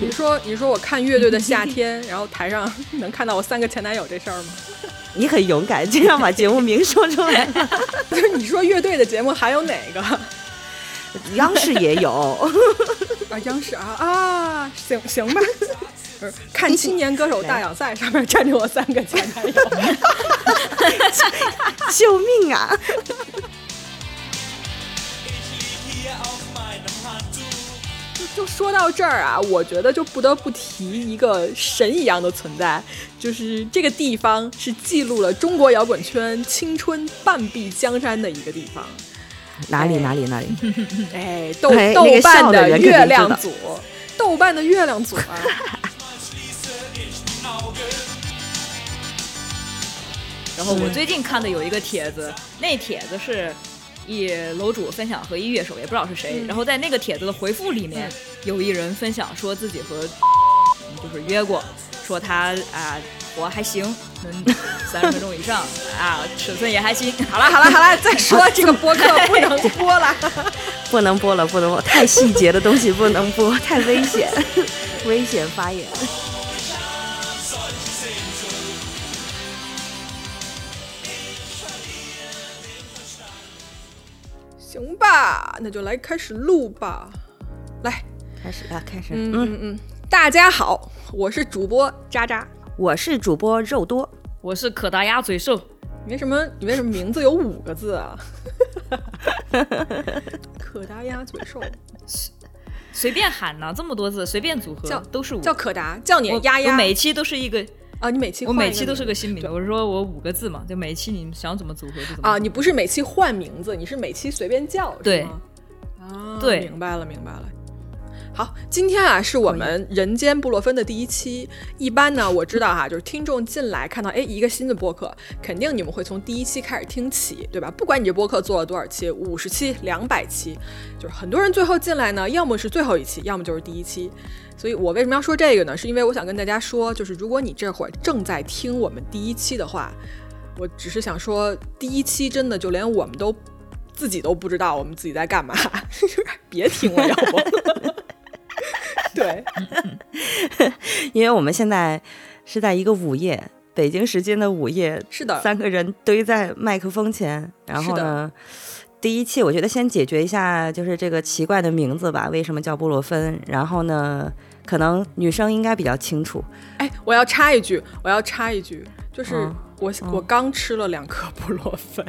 你说，你说我看乐队的夏天，然后台上能看到我三个前男友这事儿吗？你很勇敢，竟然把节目名说出来了。就 是你说乐队的节目还有哪个？央视也有 啊，央视啊啊，行行吧。看青年歌手大奖赛上面站着我三个前男友，救命啊！就就说到这儿啊，我觉得就不得不提一个神一样的存在，就是这个地方是记录了中国摇滚圈青春半壁江山的一个地方。哪里哪里哪里？哎，豆豆瓣的月亮组，豆瓣的月亮组啊。然后我最近看的有一个帖子，那帖子是一楼主分享和一乐手，也不知道是谁。然后在那个帖子的回复里面，有一人分享说自己和就是约过，说他啊活还行，能 三十分钟以上啊，尺寸也还行。好了好了好了，再说这个播客 不能播了，不能播了不能播，太细节的东西不能播，太危险，危险发言。行吧，那就来开始录吧。来，开始啊，开始。嗯嗯嗯，大家好，我是主播渣渣，我是主播肉多，我是可达鸭嘴兽。你为什么？你为什么名字有五个字啊？可达鸭嘴兽，随便喊呢，这么多字，随便组合叫都是五。叫可达，叫你丫丫。每期都是一个。啊，你每期我每期都是个新名字，我是说我五个字嘛，就每期你想怎么组合就怎么。啊，你不是每期换名字，你是每期随便叫，对啊，对，明白了，明白了。好，今天啊是我们人间布洛芬的第一期。一般呢，我知道哈，就是听众进来看到哎一个新的播客，肯定你们会从第一期开始听起，对吧？不管你这播客做了多少期，五十期、两百期，就是很多人最后进来呢，要么是最后一期，要么就是第一期。所以我为什么要说这个呢？是因为我想跟大家说，就是如果你这会儿正在听我们第一期的话，我只是想说，第一期真的就连我们都自己都不知道我们自己在干嘛，别听了，要不？对，因为我们现在是在一个午夜，北京时间的午夜，是的，三个人堆在麦克风前，然后呢。第一期，我觉得先解决一下，就是这个奇怪的名字吧，为什么叫布洛芬？然后呢，可能女生应该比较清楚。哎，我要插一句，我要插一句，就是我我刚吃了两颗布洛芬。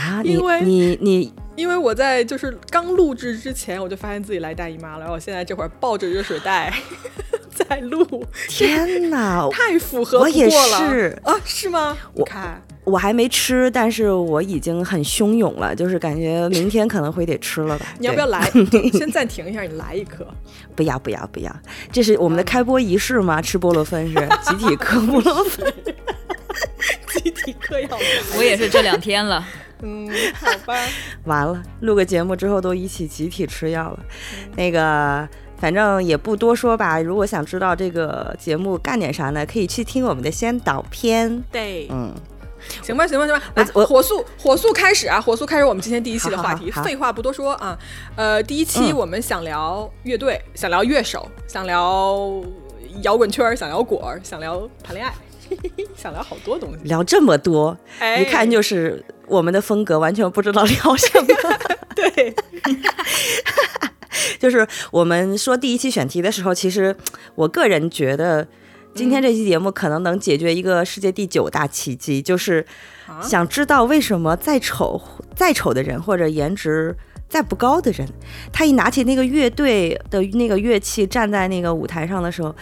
啊，因为你你因为我在就是刚录制之前，我就发现自己来大姨妈了，然后我现在这会儿抱着热水袋 在录。天哪，太符合我也是啊，是吗？我看。我还没吃，但是我已经很汹涌了，就是感觉明天可能会得吃了吧？你要不要来？先暂停一下，你来一颗。不要不要不要，这是我们的开播仪式吗？吃菠萝芬是集体嗑菠萝芬，集体嗑药。我也是这两天了。嗯，好吧。完了，录个节目之后都一起集体吃药了。那个，反正也不多说吧。如果想知道这个节目干点啥呢，可以去听我们的先导片。对，嗯。行吧，行吧，行吧，来，我火速火速开始啊！火速开始我们今天第一期的话题。废话不多说啊，呃，第一期我们想聊乐队，想聊乐手，想聊摇滚圈，想聊果儿，想聊谈恋爱，想聊好多东西。聊这么多，一看就是我们的风格，完全不知道聊什么。对，就是我们说第一期选题的时候，其实我个人觉得。今天这期节目可能能解决一个世界第九大奇迹，就是想知道为什么再丑再丑的人，或者颜值再不高的人，他一拿起那个乐队的那个乐器，站在那个舞台上的时候，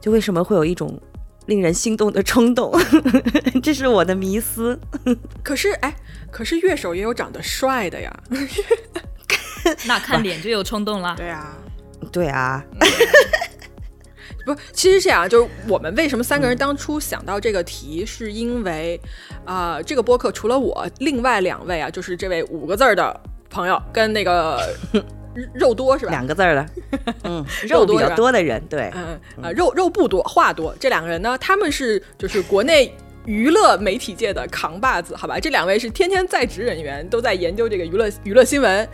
就为什么会有一种令人心动的冲动？这是我的迷思。可是，哎，可是乐手也有长得帅的呀。那看脸就有冲动了。对啊，对啊。不，其实这样，就是我们为什么三个人当初想到这个题，是因为，啊，这个播客除了我，另外两位啊，就是这位五个字儿的朋友跟那个肉多是吧？两个字儿的，嗯，肉比较多的人，对，嗯啊，肉肉不多，话多。这两个人呢，他们是就是国内娱乐媒体界的扛把子，好吧？这两位是天天在职人员，都在研究这个娱乐娱乐新闻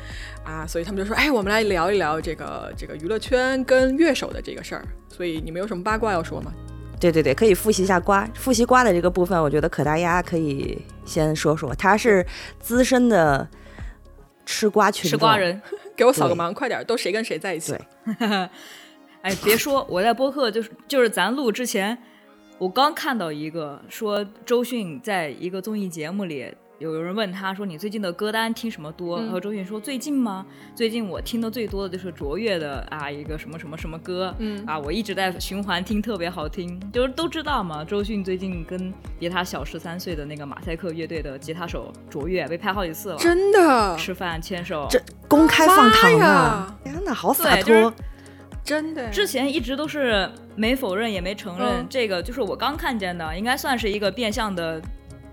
啊，所以他们就说，哎，我们来聊一聊这个这个娱乐圈跟乐手的这个事儿。所以你们有什么八卦要说吗？对对对，可以复习一下瓜，复习瓜的这个部分，我觉得可大鸭可以先说说，他是资深的吃瓜群吃瓜人，给我扫个盲，快点，都谁跟谁在一起？哎，别说我在播客，就是就是咱录之前。我刚看到一个说周迅在一个综艺节目里，有有人问他说：“你最近的歌单听什么多？”然后周迅说：“最近吗？最近我听的最多的就是卓越的啊一个什么什么什么歌，嗯啊我一直在循环听，特别好听。就是都知道嘛，周迅最近跟比他小十三岁的那个马赛克乐队的吉他手卓越被拍好几次了，真的吃饭牵手，这公开放糖啊！天哪，好洒脱。”真的，之前一直都是没否认也没承认，这个就是我刚看见的，应该算是一个变相的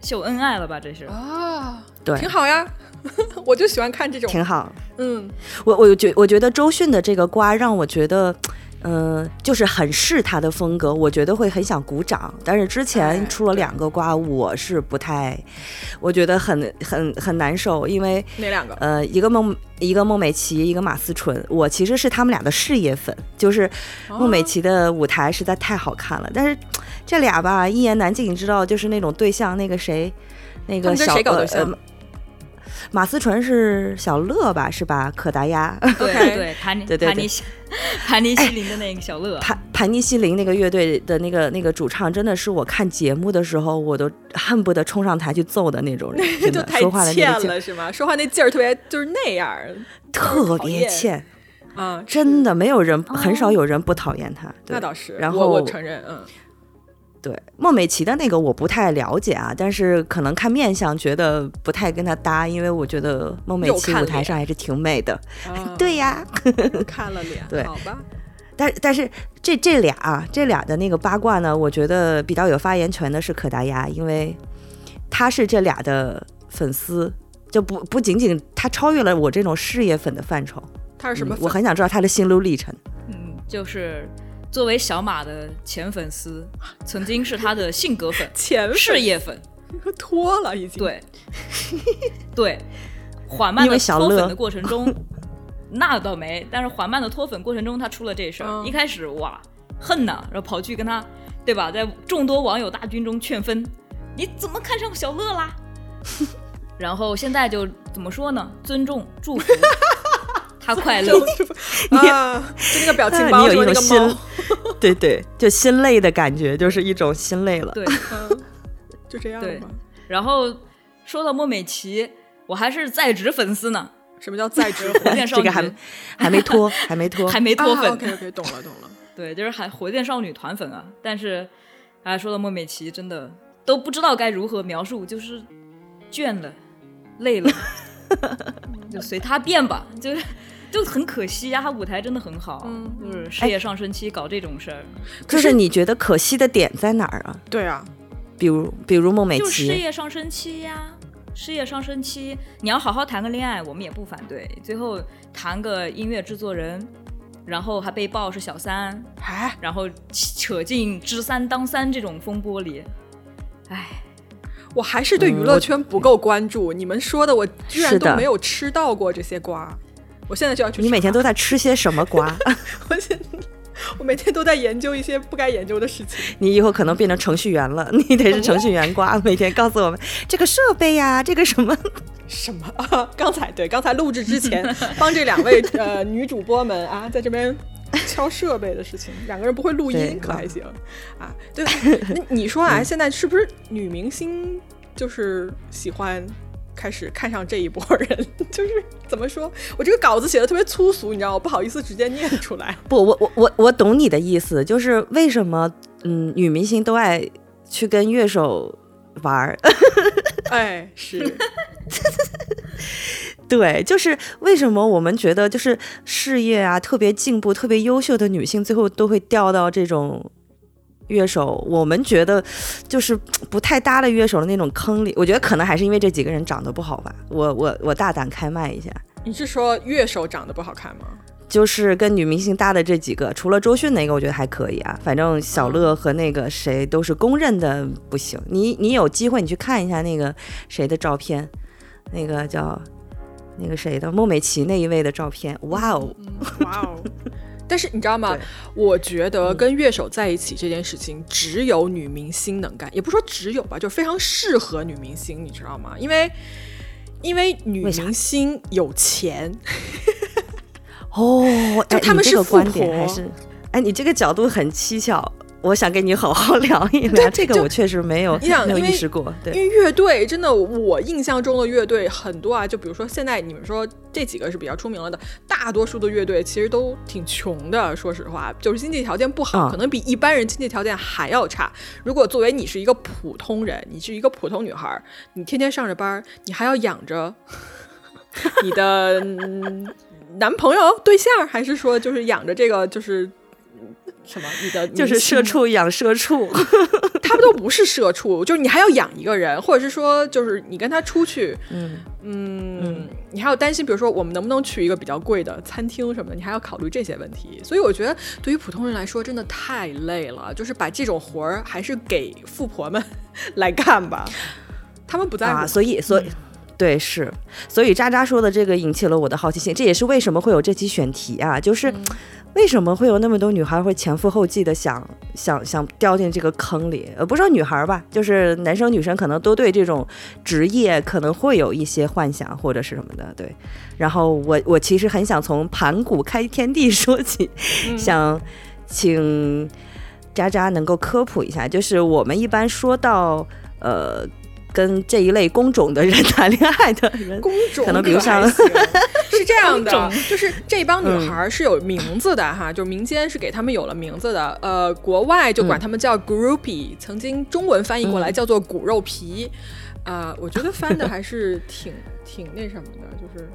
秀恩爱了吧？这是啊，对，挺好呀，我就喜欢看这种，挺好。嗯，我我觉我觉得周迅的这个瓜让我觉得。嗯，就是很是他的风格，我觉得会很想鼓掌。但是之前出了两个瓜，我是不太，我觉得很很很难受，因为哪两个？呃，一个孟一个孟美岐，一个马思纯。我其实是他们俩的事业粉，就是孟美岐的舞台实在太好看了。但是这俩吧，一言难尽，你知道，就是那种对象，那个谁，那个小呃。马思纯是小乐吧，是吧？可达鸭，对 对，盘尼，对对对，盘尼西 林的那个小乐，盘盘尼西林那个乐队的那个那个主唱，真的是我看节目的时候，我都恨不得冲上台去揍的那种人，真的说话的那劲儿是吗？说话那劲儿特别就是那样，特别欠啊！真的没有人，很少有人不讨厌他。那倒是，然后我承认，嗯。对孟美岐的那个我不太了解啊，但是可能看面相觉得不太跟她搭，因为我觉得孟美岐舞台上还是挺美的。对呀，看了脸，对，好吧。但但是这这俩啊，这俩的那个八卦呢，我觉得比较有发言权的是可达鸭，因为他是这俩的粉丝，就不不仅仅他超越了我这种事业粉的范畴。他是什么？我很想知道他的心路历程。嗯，就是。作为小马的前粉丝，曾经是他的性格粉、前事业粉，脱了已经。对，对，缓慢的脱粉的过程中，那倒没，但是缓慢的脱粉过程中，他出了这事儿。一开始哇，恨呐，然后跑去跟他，对吧，在众多网友大军中劝分，你怎么看上小乐啦？然后现在就怎么说呢？尊重、祝福。他快乐 啊！就那个表情包，你有一种心，对对，就心累的感觉，就是一种心累了。对，就这样吧。然后说到莫美琪，我还是在职粉丝呢。什么叫在职？火箭少女这个还还没脱，还没脱，还没脱粉。OK OK，懂了懂了。对，就是还火箭少女团粉啊。但是，哎，说到莫美琪，真的都不知道该如何描述，就是倦了，累了，就随他变吧，就是。就很可惜呀，他舞台真的很好，嗯就是事业上升期搞这种事儿。就是你觉得可惜的点在哪儿啊？对啊，比如比如孟美岐，事业上升期呀，事业上升期，你要好好谈个恋爱，我们也不反对。最后谈个音乐制作人，然后还被曝是小三，哎，然后扯进知三当三这种风波里，哎，我还是对娱乐圈不够关注。你们说的，我居然都没有吃到过这些瓜。我现在就要去。你每天都在吃些什么瓜？我现我每天都在研究一些不该研究的事情。你以后可能变成程序员了，你得是程序员瓜，每天告诉我们这个设备呀，这个什么什么 啊？刚才对，刚才录制之前帮这两位呃女主播们啊，在这边敲设备的事情，两个人不会录音可还行啊？对，那你说啊，现在是不是女明星就是喜欢？开始看上这一波人，就是怎么说？我这个稿子写的特别粗俗，你知道吗？不好意思直接念出来。不，我我我我懂你的意思，就是为什么嗯，女明星都爱去跟乐手玩儿？哎，是，对，就是为什么我们觉得就是事业啊特别进步、特别优秀的女性，最后都会掉到这种。乐手，我们觉得就是不太搭的乐手的那种坑里。我觉得可能还是因为这几个人长得不好吧。我我我大胆开麦一下，你是说乐手长得不好看吗？就是跟女明星搭的这几个，除了周迅那个，我觉得还可以啊。反正小乐和那个谁都是公认的不行。你你有机会你去看一下那个谁的照片，那个叫那个谁的孟美岐那一位的照片，哇哦，哇哦。但是你知道吗？我觉得跟乐手在一起这件事情，只有女明星能干，也不说只有吧，就非常适合女明星，你知道吗？因为因为女明星有钱。哦，就他们是富婆还是？哎，你这个角度很蹊跷，我想跟你好好聊一聊。这个我确实没有，没有意识过。对，因为乐队真的，我印象中的乐队很多啊。就比如说现在你们说这几个是比较出名了的，大多数的乐队其实都挺穷的。说实话，就是经济条件不好，可能比一般人经济条件还要差。如果作为你是一个普通人，你是一个普通女孩，你天天上着班，你还要养着 你的。男朋友、对象，还是说就是养着这个，就是什么？你的 就是社畜养社畜，他们都不是社畜，就是你还要养一个人，或者是说，就是你跟他出去，嗯嗯，你还要担心，比如说我们能不能去一个比较贵的餐厅什么的，你还要考虑这些问题。所以我觉得，对于普通人来说，真的太累了，就是把这种活儿还是给富婆们 来干吧，他们不在乎。所以，所以。对，是，所以渣渣说的这个引起了我的好奇心，这也是为什么会有这期选题啊，就是为什么会有那么多女孩会前赴后继的想想想掉进这个坑里？呃，不说女孩吧，就是男生女生可能都对这种职业可能会有一些幻想或者是什么的。对，然后我我其实很想从盘古开天地说起，想请渣渣能够科普一下，就是我们一般说到呃。跟这一类工种的人谈恋爱的人，工种可能比如像 是这样的，就是这帮女孩是有名字的哈，就民间是给他们有了名字的，呃，国外就管他们叫 groupie，曾经中文翻译过来叫做骨肉皮。啊，我觉得翻的 还是挺挺那什么的，就是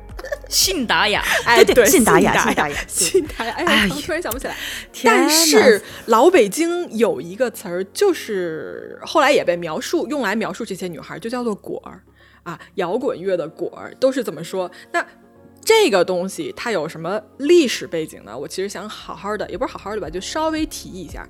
信达雅，哎，对，信达雅，信达雅，信达雅，哎，我突然想不起来。但是老北京有一个词儿，就是后来也被描述用来描述这些女孩，就叫做果儿啊，摇滚乐的果儿都是怎么说？那这个东西它有什么历史背景呢？我其实想好好的，也不是好好的吧，就稍微提一下，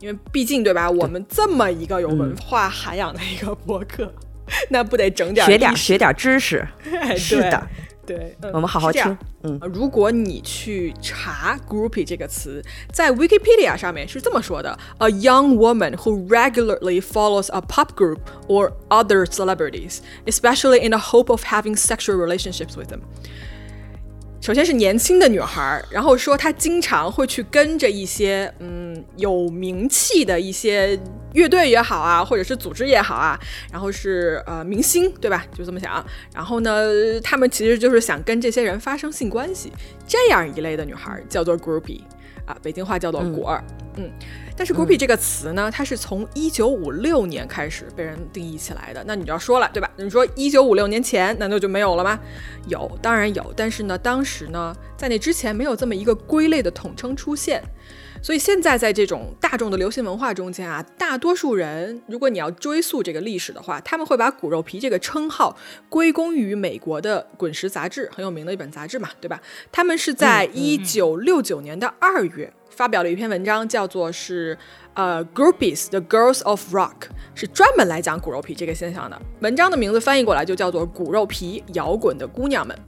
因为毕竟对吧？我们这么一个有文化涵养的一个博客。那不得整点学点学点知识，是的，对，我们好好听。嗯，如果你去查 “groupie” 这个词，在 Wikipedia 上面是这么说的：“A young woman who regularly follows a pop group or other celebrities, especially in the hope of having sexual relationships with them。” 首先是年轻的女孩，然后说她经常会去跟着一些嗯有名气的一些乐队也好啊，或者是组织也好啊，然后是呃明星对吧？就这么想。然后呢，他们其实就是想跟这些人发生性关系，这样一类的女孩叫做 groupie 啊，北京话叫做果儿，嗯。但是 groupie 这个词呢，它是从一九五六年开始被人定义起来的。那你就要说了，对吧？你说一九五六年前难道就没有了吗？有，当然有。但是呢，当时呢，在那之前没有这么一个归类的统称出现。所以现在在这种大众的流行文化中间啊，大多数人，如果你要追溯这个历史的话，他们会把骨肉皮这个称号归功于美国的《滚石》杂志，很有名的一本杂志嘛，对吧？他们是在一九六九年的二月发表了一篇文章，叫做是呃 Groupies the Girls of Rock，是专门来讲骨肉皮这个现象的。文章的名字翻译过来就叫做骨肉皮摇滚的姑娘们。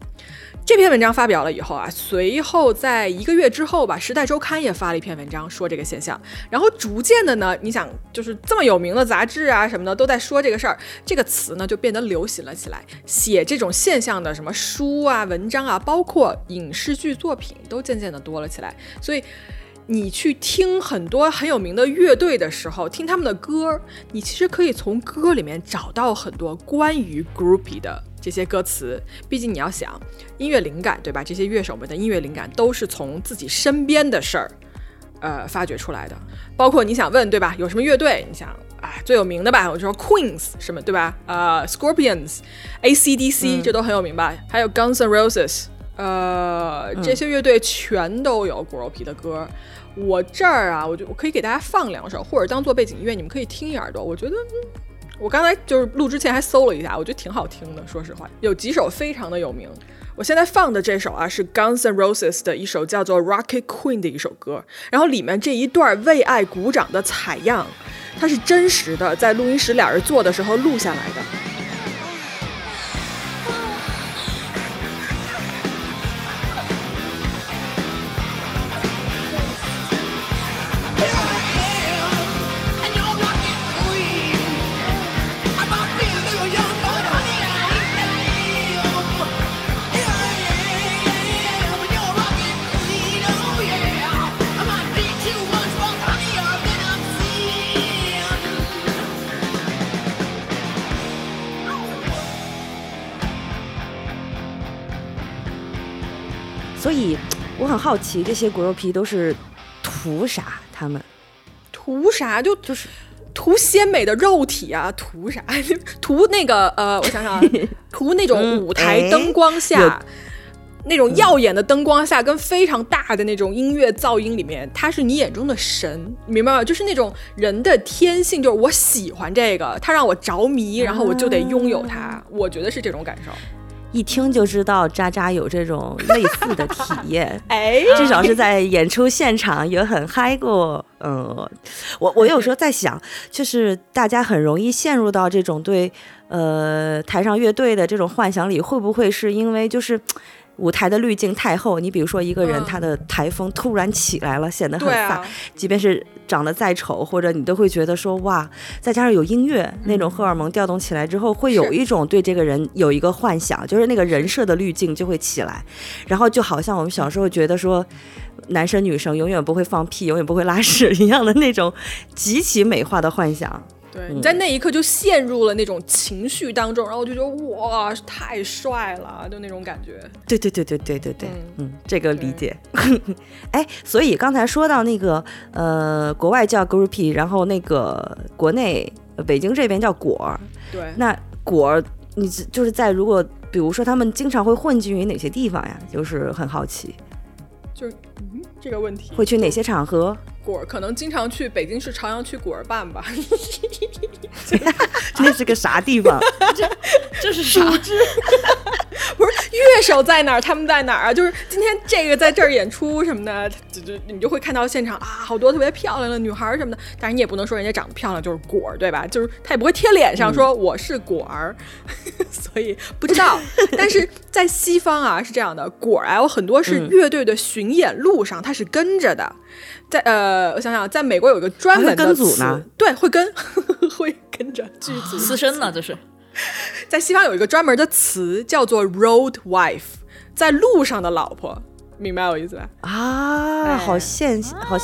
这篇文章发表了以后啊，随后在一个月之后吧，《时代周刊》也发了一篇文章说这个现象。然后逐渐的呢，你想，就是这么有名的杂志啊什么的都在说这个事儿，这个词呢就变得流行了起来。写这种现象的什么书啊、文章啊，包括影视剧作品都渐渐的多了起来。所以你去听很多很有名的乐队的时候，听他们的歌，你其实可以从歌里面找到很多关于 groupie 的。这些歌词，毕竟你要想音乐灵感，对吧？这些乐手们的音乐灵感都是从自己身边的事儿，呃，发掘出来的。包括你想问，对吧？有什么乐队？你想，啊，最有名的吧？我就说 Queens 什么，对吧？呃，Scorpions，A.C.D.C. 这都很有名吧？还有 Guns N' Roses，呃，这些乐队全都有骨肉皮的歌。我这儿啊，我就我可以给大家放两首，或者当做背景音乐，你们可以听一耳朵。我觉得。我刚才就是录之前还搜了一下，我觉得挺好听的。说实话，有几首非常的有名。我现在放的这首啊是 Guns N' Roses 的一首叫做《Rocket Queen》的一首歌，然后里面这一段为爱鼓掌的采样，它是真实的，在录音室俩人做的时候录下来的。好奇这些果肉皮都是图啥？他们图啥？就就是图鲜美的肉体啊！图啥？图那个呃，我想想啊，图那种舞台灯光下那种耀眼的灯光下，跟非常大的那种音乐噪音里面，他是你眼中的神，明白吗？就是那种人的天性，就是我喜欢这个，他让我着迷，然后我就得拥有它。我觉得是这种感受。一听就知道渣渣有这种类似的体验，哎，至少是在演出现场也很嗨过。嗯，我我有时候在想，就是大家很容易陷入到这种对呃台上乐队的这种幻想里，会不会是因为就是。舞台的滤镜太厚，你比如说一个人他的台风突然起来了，显得很飒，即便是长得再丑，或者你都会觉得说哇，再加上有音乐，那种荷尔蒙调动起来之后，会有一种对这个人有一个幻想，就是那个人设的滤镜就会起来，然后就好像我们小时候觉得说，男生女生永远不会放屁，永远不会拉屎一样的那种极其美化的幻想。对，你在那一刻就陷入了那种情绪当中，然后我就觉得哇，太帅了，就那种感觉。对对对对对对对，嗯，这个理解。哎，所以刚才说到那个呃，国外叫 groupie，然后那个国内北京这边叫果儿。对，那果儿，你就是在如果比如说他们经常会混迹于哪些地方呀？就是很好奇。就嗯，这个问题会去哪些场合？果儿可能经常去北京市朝阳区果儿办吧。那是个啥地方？这这是树枝。不是乐手在哪儿，他们在哪儿啊？就是今天这个在这儿演出什么的，就就你就会看到现场啊，好多特别漂亮的女孩什么的。但是你也不能说人家长得漂亮就是果儿，对吧？就是他也不会贴脸上说我是果儿，所以不知道。但是在西方啊是这样的，果儿啊有很多是乐队的巡演路上，他是跟着的。在呃，我想想，在美国有一个专门的组呢，对，会跟 会跟着剧组私生呢，这是。在西方有一个专门的词叫做 road wife，在路上的老婆，明白我意思吧？啊，好现好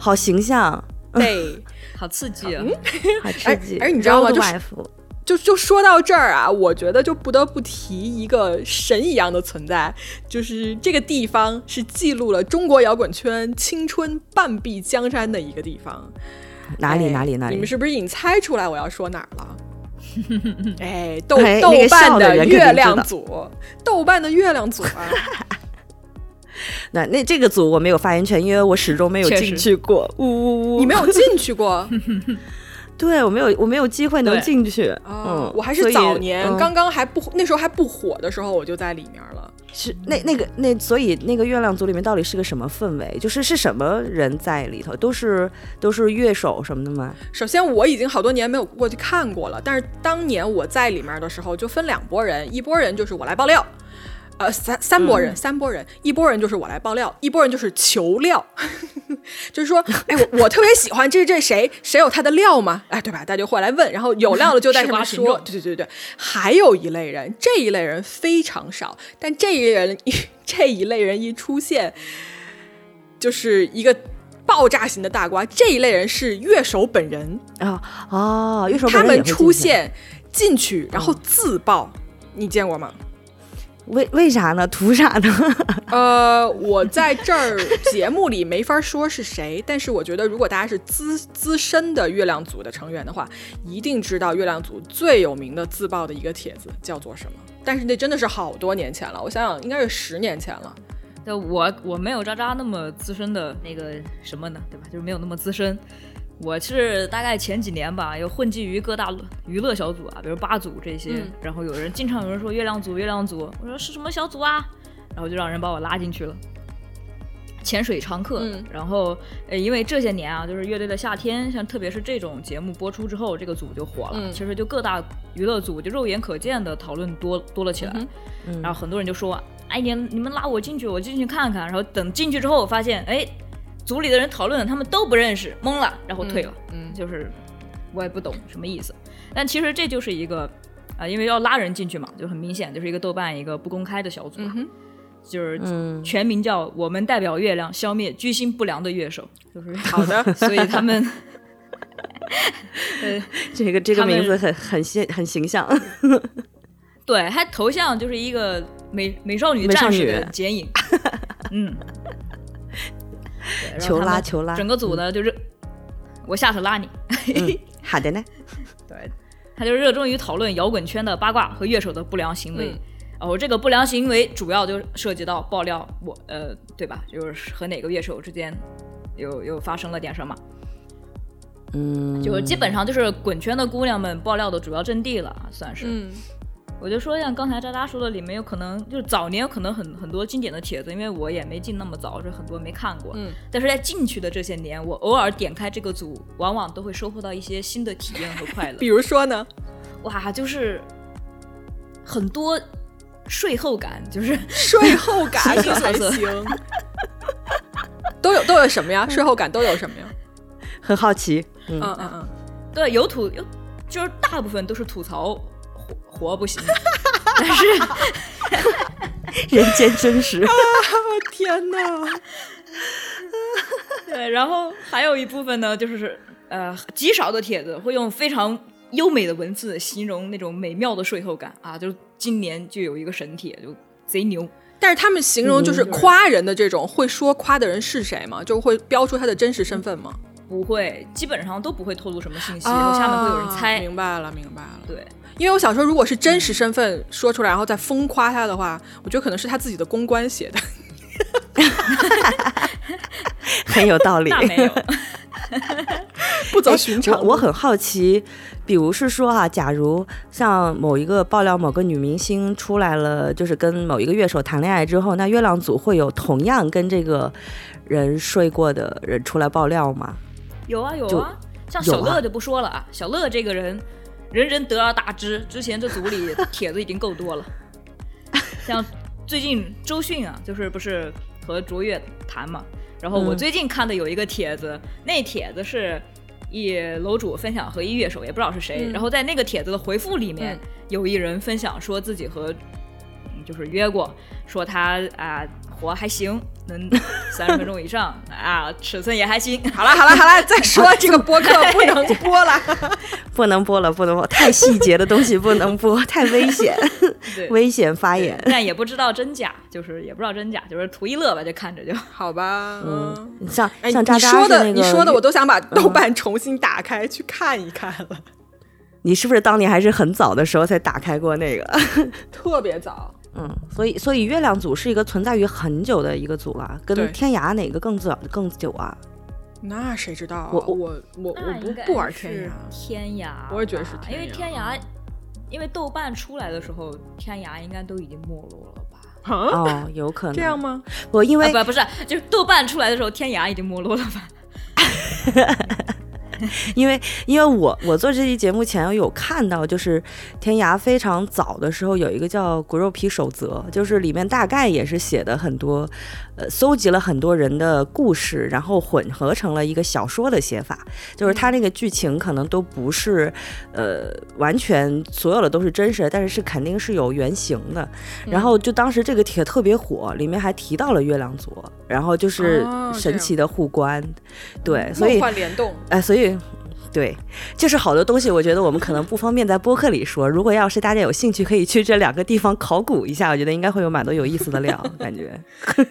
好形象，对，好刺激啊，好刺激。而你知道吗？就是就就说到这儿啊，我觉得就不得不提一个神一样的存在，就是这个地方是记录了中国摇滚圈青春半壁江山的一个地方。哪里哪里哪里？你们是不是已经猜出来我要说哪儿了？哎，豆豆瓣的月亮组，豆瓣的月亮组啊。那那这个组我没有发言权，因为我始终没有进去过。呜呜呜！你没有进去过？对我没有，我没有机会能进去。嗯，我还是早年刚刚还不那时候还不火的时候，我就在里面了。是那那个那，所以那个月亮组里面到底是个什么氛围？就是是什么人在里头？都是都是乐手什么的吗？首先我已经好多年没有过去看过了，但是当年我在里面的时候，就分两拨人，一拨人就是我来爆料。呃，三三波人，三波人，一波人就是我来爆料，一波人就是求料，就是说，哎，我我特别喜欢这这谁谁有他的料吗？哎，对吧？大家就会来问，然后有料了就在上面说，对对对对。还有一类人，这一类人非常少，但这一类人 这一类人一出现，就是一个爆炸型的大瓜。这一类人是乐手本人啊哦，乐手他们出现进去，然后自爆，你见过吗？为为啥呢？图啥呢？呃，我在这儿节目里没法说是谁，但是我觉得如果大家是资资深的月亮组的成员的话，一定知道月亮组最有名的自爆的一个帖子叫做什么。但是那真的是好多年前了，我想想应该是十年前了。那我我没有渣渣那么资深的那个什么呢，对吧？就是没有那么资深。我是大概前几年吧，又混迹于各大娱乐小组啊，比如八组这些，嗯。然后有人经常有人说月亮组月亮组，我说是什么小组啊，然后就让人把我拉进去了。潜水常客，嗯。然后呃，因为这些年啊，就是乐队的夏天，像特别是这种节目播出之后，这个组就火了。嗯。其实就各大娱乐组就肉眼可见的讨论多多了起来，然后很多人就说：“哎，你你们拉我进去，我进去看看。”然后等进去之后，发现哎，组里的人讨论他们都不认识，懵了，然后退了。嗯就是我也不懂什么意思。但其实这就是一个啊、因为要拉人进去嘛，就很明显就是一个豆瓣一个不公开的小组，嗯，就是嗯，全名叫“我们代表月亮消灭居心不良的乐手”，就是好的，所以他们。呃，这个这个名字很很现很形象。对，他头像就是一个美美少女战士的剪影，嗯，求拉求拉整个组呢就是我下次拉你，嗯，好的呢。对，他就热衷于讨论摇滚圈的八卦和乐手的不良行为。嗯然后这个不良行为主要就涉及到爆料我呃对吧？就是和哪个乐手之间有又发生了点什么，嗯，就基本上就是滚圈的姑娘们爆料的主要阵地了，算是。嗯我就说像刚才渣渣说的，里面有可能就是早年有可能很很多经典的帖子，因为我也没进那么早，是很多没看过。嗯，但是在进去的这些年，我偶尔点开这个组，往往都会收获到一些新的体验和快乐 比。如说呢，哇，就是很多税后感，就是 税后感还行，都有都有什么呀？税后感都有什么呀？很好奇。嗯嗯嗯嗯，对有吐有，就是大部分都是吐槽活活不行，但是 人间真实。天哪！对，然后还有一部分呢，就是呃极少的帖子会用非常优美的文字形容那种美妙的税后感啊，就是今年就有一个神帖，就贼牛。但是他们形容就是夸人的这种，会说夸的人是谁吗？就会标出他的真实身份吗？不会，基本上都不会透露什么信息，然后下面会有人啊猜。明白了，明白了。对，因为我想说，如果是真实身份说出来，然后再疯夸他的话，我觉得可能是他自己的公关写的。很有道理。那没有。不走寻常。我我很好奇，比如是说啊，假如像某一个爆料某个女明星出来了，就是跟某一个乐手谈恋爱之后，那月亮组会有同样跟这个人睡过的人出来爆料吗？有啊有啊，像小乐就不说了啊，小乐这个人人人得而大之，之前这组里 帖子已经够多了。像最近周迅啊，就是不是和卓越谈嘛，然后我嗯最近看的有一个帖子，那帖子是一楼主分享和一乐手，也不知道是谁，嗯。然后在那个帖子的回复里面，嗯。有一人分享说自己和嗯就是约过，说他啊、活还行，能 三十分钟以上啊，尺寸也还行。好了好了好了，再说这个播客 不能播了。不能播了，不能播，太细节的东西不能播，太危险，对，危险发言。但也不知道真假，就是也不知道真假，就是图一乐吧，就看着就。好吧，嗯。像哎，像渣渣你说的，你说的，我都想把豆瓣重新打开去看一看了，你是不是当年还是很早的时候才打开过那个？特别早。嗯，所以所以月亮组是一个存在于很久的一个组了，跟天涯哪个更早更久啊？那谁知道啊？我我我我我不不玩天涯，天涯，我也觉得是天涯因为天涯，因为豆瓣出来的时候，天涯应该都已经没落了吧？啊，哦，有可能这样吗？我因为、啊、不不是，就是豆瓣出来的时候，天涯已经没落了吧？因为因为我我做这期节目前有看到，就是天涯非常早的时候有一个叫《骨肉皮守则》，就是里面大概也是写的很多，呃，搜集了很多人的故事，然后混合成了一个小说的写法。就是它那个剧情可能都不是，呃，完全所有的都是真实的，但是是肯定是有原型的。然后就当时这个帖特别火，里面还提到了月亮族，然后就是神奇的互关，对，所以梦幻联动，哎，所以。对，就是好多东西，我觉得我们可能不方便在播客里说。如果要是大家有兴趣，可以去这两个地方考古一下，我觉得应该会有蛮多有意思的料，感觉。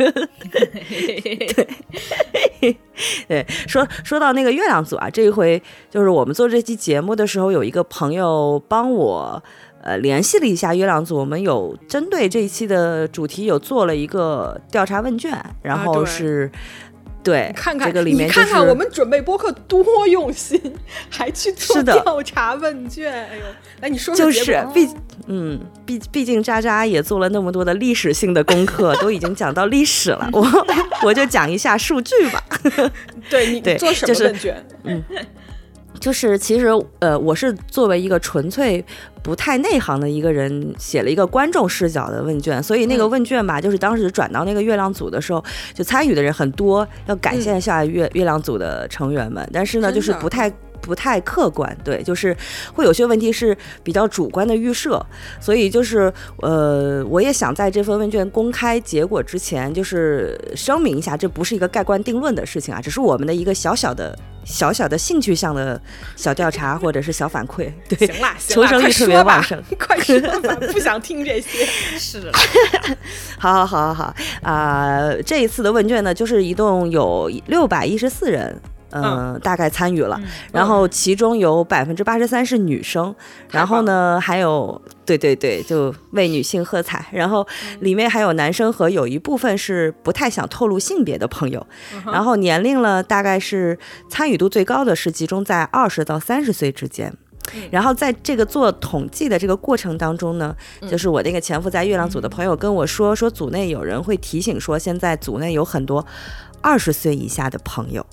对，说说到那个月亮组啊，这一回就是我们做这期节目的时候，有一个朋友帮我呃联系了一下月亮组，我们有针对这一期的主题有做了一个调查问卷，然后对是。对，看看这个里面你看看我们准备播客多用心，还去做调查问卷。哎呦，来你说就说就是毕嗯毕毕竟渣渣也做了那么多的历史性的功课，都已经讲到历史了，我 我就讲一下数据吧。对你对做什么问卷？就 是其实呃，我是作为一个纯粹不太内行的一个人，写了一个观众视角的问卷，所以那个嗯。问卷吧，就是当时转到那个月亮组的时候，就参与的人很多，要感谢一下月、月亮组的成员们，但是呢，就是不太。不太客观，对，就是会有些问题是比较主观的预设，所以就是呃，我也想在这份问卷公开结果之前，就是声明一下，这不是一个盖棺定论的事情啊，只是我们的一个小小的、小小的兴趣向的小调查或者是小反馈，对，行啦，行求啦 快生欲特别说吧旺盛。快说吧，不想听这些。是的，好好好好好啊、这一次的问卷呢，就是一共有六百一十四人。嗯，大概参与了，嗯。然后其中有百分之八十三是女生，然后呢还有对对对，就为女性喝彩，然后里面还有男生和有一部分是不太想透露性别的朋友，然后年龄呢大概是参与度最高的是集中在二十到三十岁之间。然后在这个做统计的这个过程当中呢，就是我那个潜伏在月亮组的朋友跟我说，说组内有人会提醒说，现在组内有很多二十岁以下的朋友。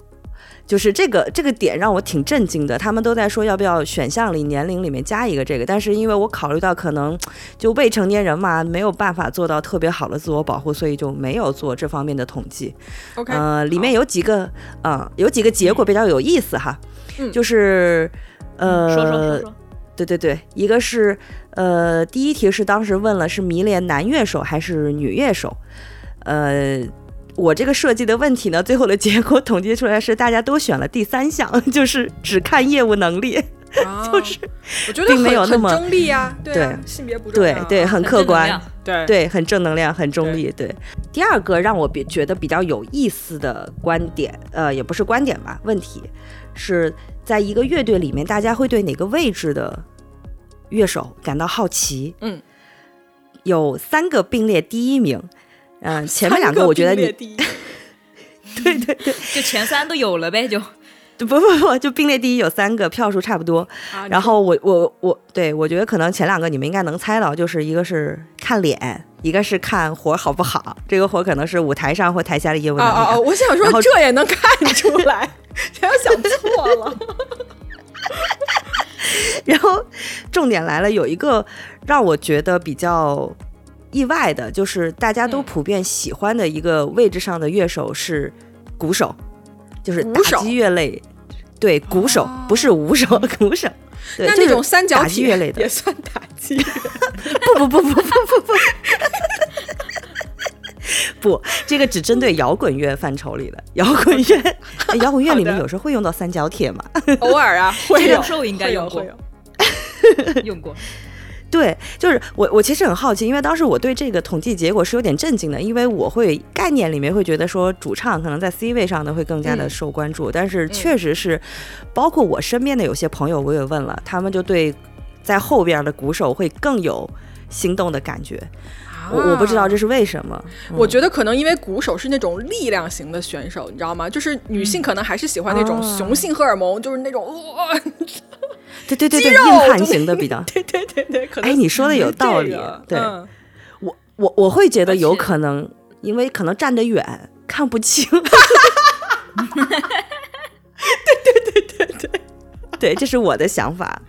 就是这个这个点让我挺震惊的，他们都在说要不要选项里年龄里面加一个这个，但是因为我考虑到可能就未成年人嘛，没有办法做到特别好的自我保护，所以就没有做这方面的统计。OK，呃，里面有几个，呃，有几个结果比较有意思哈，嗯就是呃，说说说说，对对对，一个是呃，第一题是当时问了是迷恋男乐手还是女乐手，呃。我这个设计的问题呢，最后的结果统计出来是大家都选了第三项，就是只看业务能力。就是我觉得并没有很那么中立啊，对性别不重要啊，对对，很客观对对，很正能量，很中立。对，第二个让我比觉得比较有意思的观点，呃，也不是观点吧，问题是在一个乐队里面，大家会对哪个位置的乐手感到好奇？嗯，有三个并列第一名，嗯、前面两个我觉得你并列第一对对 对，就前三都有了呗，就 不不不，就并列第一有三个，票数差不多。啊然后我我我对我觉得可能前两个你们应该能猜到，就是一个是看脸，一个是看活好不好。这个活可能是舞台上或台下的业务能力哦。啊啊啊！我想说这也能看出来，想想错了。然后重点来了，有一个让我觉得比较意外的，就是大家都嗯普遍喜欢的一个位置上的乐手是鼓手，就是打击乐类。对，鼓手、哦不是舞手，鼓手。对就是那那种三角打击体乐类的也，算打击。不不不不不不不。不，这个只针对摇滚乐范畴里的摇滚乐。哎摇滚乐里面有时候会用到三角铁嘛？偶尔啊，会有时候应该用过用过。对，就是我，我其实很好奇，因为当时我对这个统计结果是有点震惊的，因为我会概念里面会觉得说主唱可能在 C 位上呢会更加的嗯受关注，但是确实是，包括我身边的有些朋友我也问了，他们就对在后边的鼓手会更有心动的感觉，我我不知道这是。为什么。我觉得可能因为鼓手是那种力量型的选手，你知道吗？就是女性可能还是喜欢那种哦雄性荷尔蒙，就是那种哇，对对对对，硬汉型的比较。对对对对，可能哎你说的有道理这个对嗯我我我会觉得有可能，因为可能站得远看不清。对对对对对对，对，这是我的想法。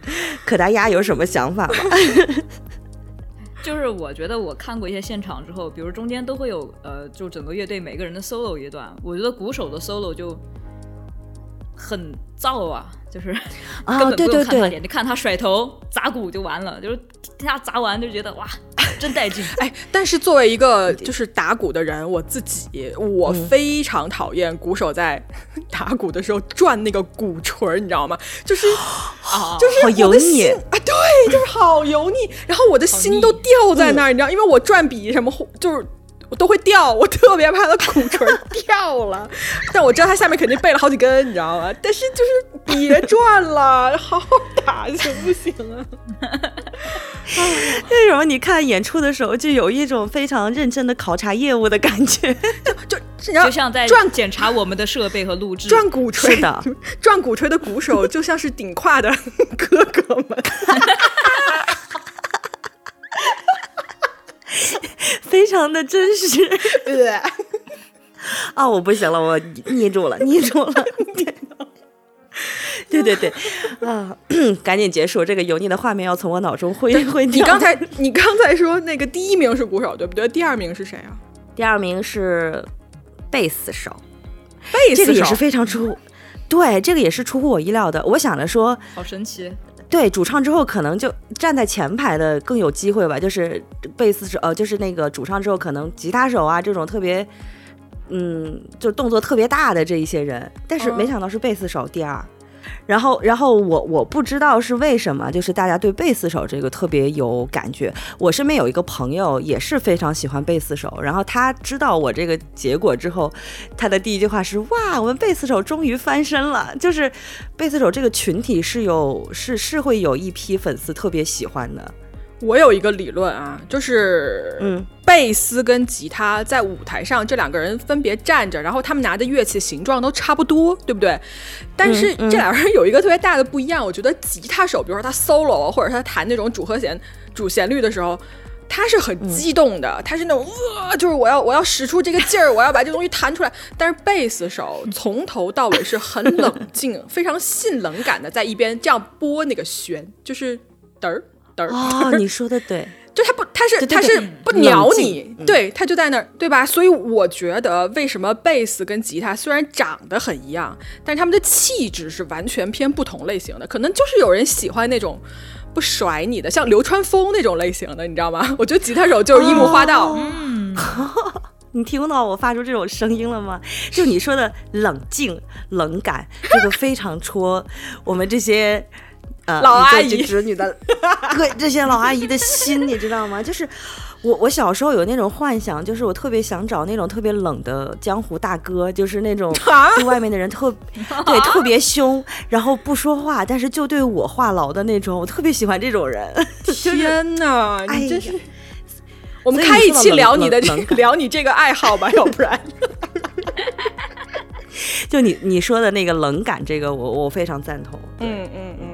可达鸭有什么想法吗？就是我觉得我看过一些现场之后，比如中间都会有呃，就整个乐队每个人的 solo 一段，我觉得鼓手的 solo 就很燥啊，就是啊 根本不对对对。用看他脸，你看他甩头砸鼓就完了，就是听他砸完就觉得哇，真带劲。哎，但是作为一个就是打鼓的人，我自己我嗯。非常讨厌鼓手在打鼓的时候转那个鼓槌儿，你知道吗？就是 啊，就是好油腻。啊，对，就是好油腻，然后我的心都掉在那儿，你知道，因为我转笔什么就是。我都会掉，我特别怕它鼓槌 掉了，但我知道它下面肯定备了好几根，你知道吗？但是就是别转了，好好打行不行啊？为什么你看演出的时候就有一种非常认真的考察业务的感觉？就就就像在转检查我们的设备和录制。转鼓吹的，转鼓吹的鼓手就像是顶胯的哥哥们。非常的真实 对啊！我不行了，我捏住了，捏住了。对对对，啊，赶紧结束这个油腻的画面，要从我脑中挥挥掉。你刚才你刚才说那个第一名是鼓手对不对？第二名是谁啊？第二名是贝斯手，贝斯手这个也是非常出，对，这个也是出乎我意料的。我想着说，好神奇。对主唱之后，可能就站在前排的更有机会吧。就是贝斯手，呃，就是那个主唱之后，可能吉他手啊这种特别，嗯，就动作特别大的这一些人。但是没想到是贝斯手第二。然后，然后我我不知道是为什么，就是大家对贝斯手这个特别有感觉。我身边有一个朋友也是非常喜欢贝斯手，然后他知道我这个结果之后，他的第一句话是：哇，我们贝斯手终于翻身了！就是贝斯手这个群体是有是是会有一批粉丝特别喜欢的。我有一个理论啊，就是嗯，贝斯跟吉他在舞台上，这两个人分别站着，然后他们拿的乐器形状都差不多，对不对？但是这两个人有一个特别大的不一样，我觉得吉他手，比如说他 solo 或者他弹那种主和弦、主旋律的时候，他是很激动的，他是那种哇，就是我要我要使出这个劲儿，我要把这东西弹出来。但是贝斯手从头到尾是很冷静、非常性冷感的，在一边这样拨那个弦，就是嘚儿。哦，你说的对，就他不，他是他是不鸟你，对他就在那儿，对吧？所以我觉得，为什么贝斯跟吉他虽然长得很一样，但是他们的气质是完全偏不同类型的。可能就是有人喜欢那种不甩你的，像流川枫那种类型的，你知道吗？我觉得吉他手就是樱木花道。嗯，你听到我发出这种声音了吗？就你说的冷静、冷感，这个非常戳我们这些。老阿姨、侄女的，对这些老阿姨的心，你知道吗？就是我，我小时候有那种幻想，就是我特别想找那种特别冷的江湖大哥，就是那种对外面的人特 对特别凶，然后不说话，但是就对我话痨的那种，我特别喜欢这种人。天哪，你真是！我们开一期聊你的聊你这个爱好吧，要不然。就你你说的那个冷感，这个我我非常赞同。嗯嗯嗯。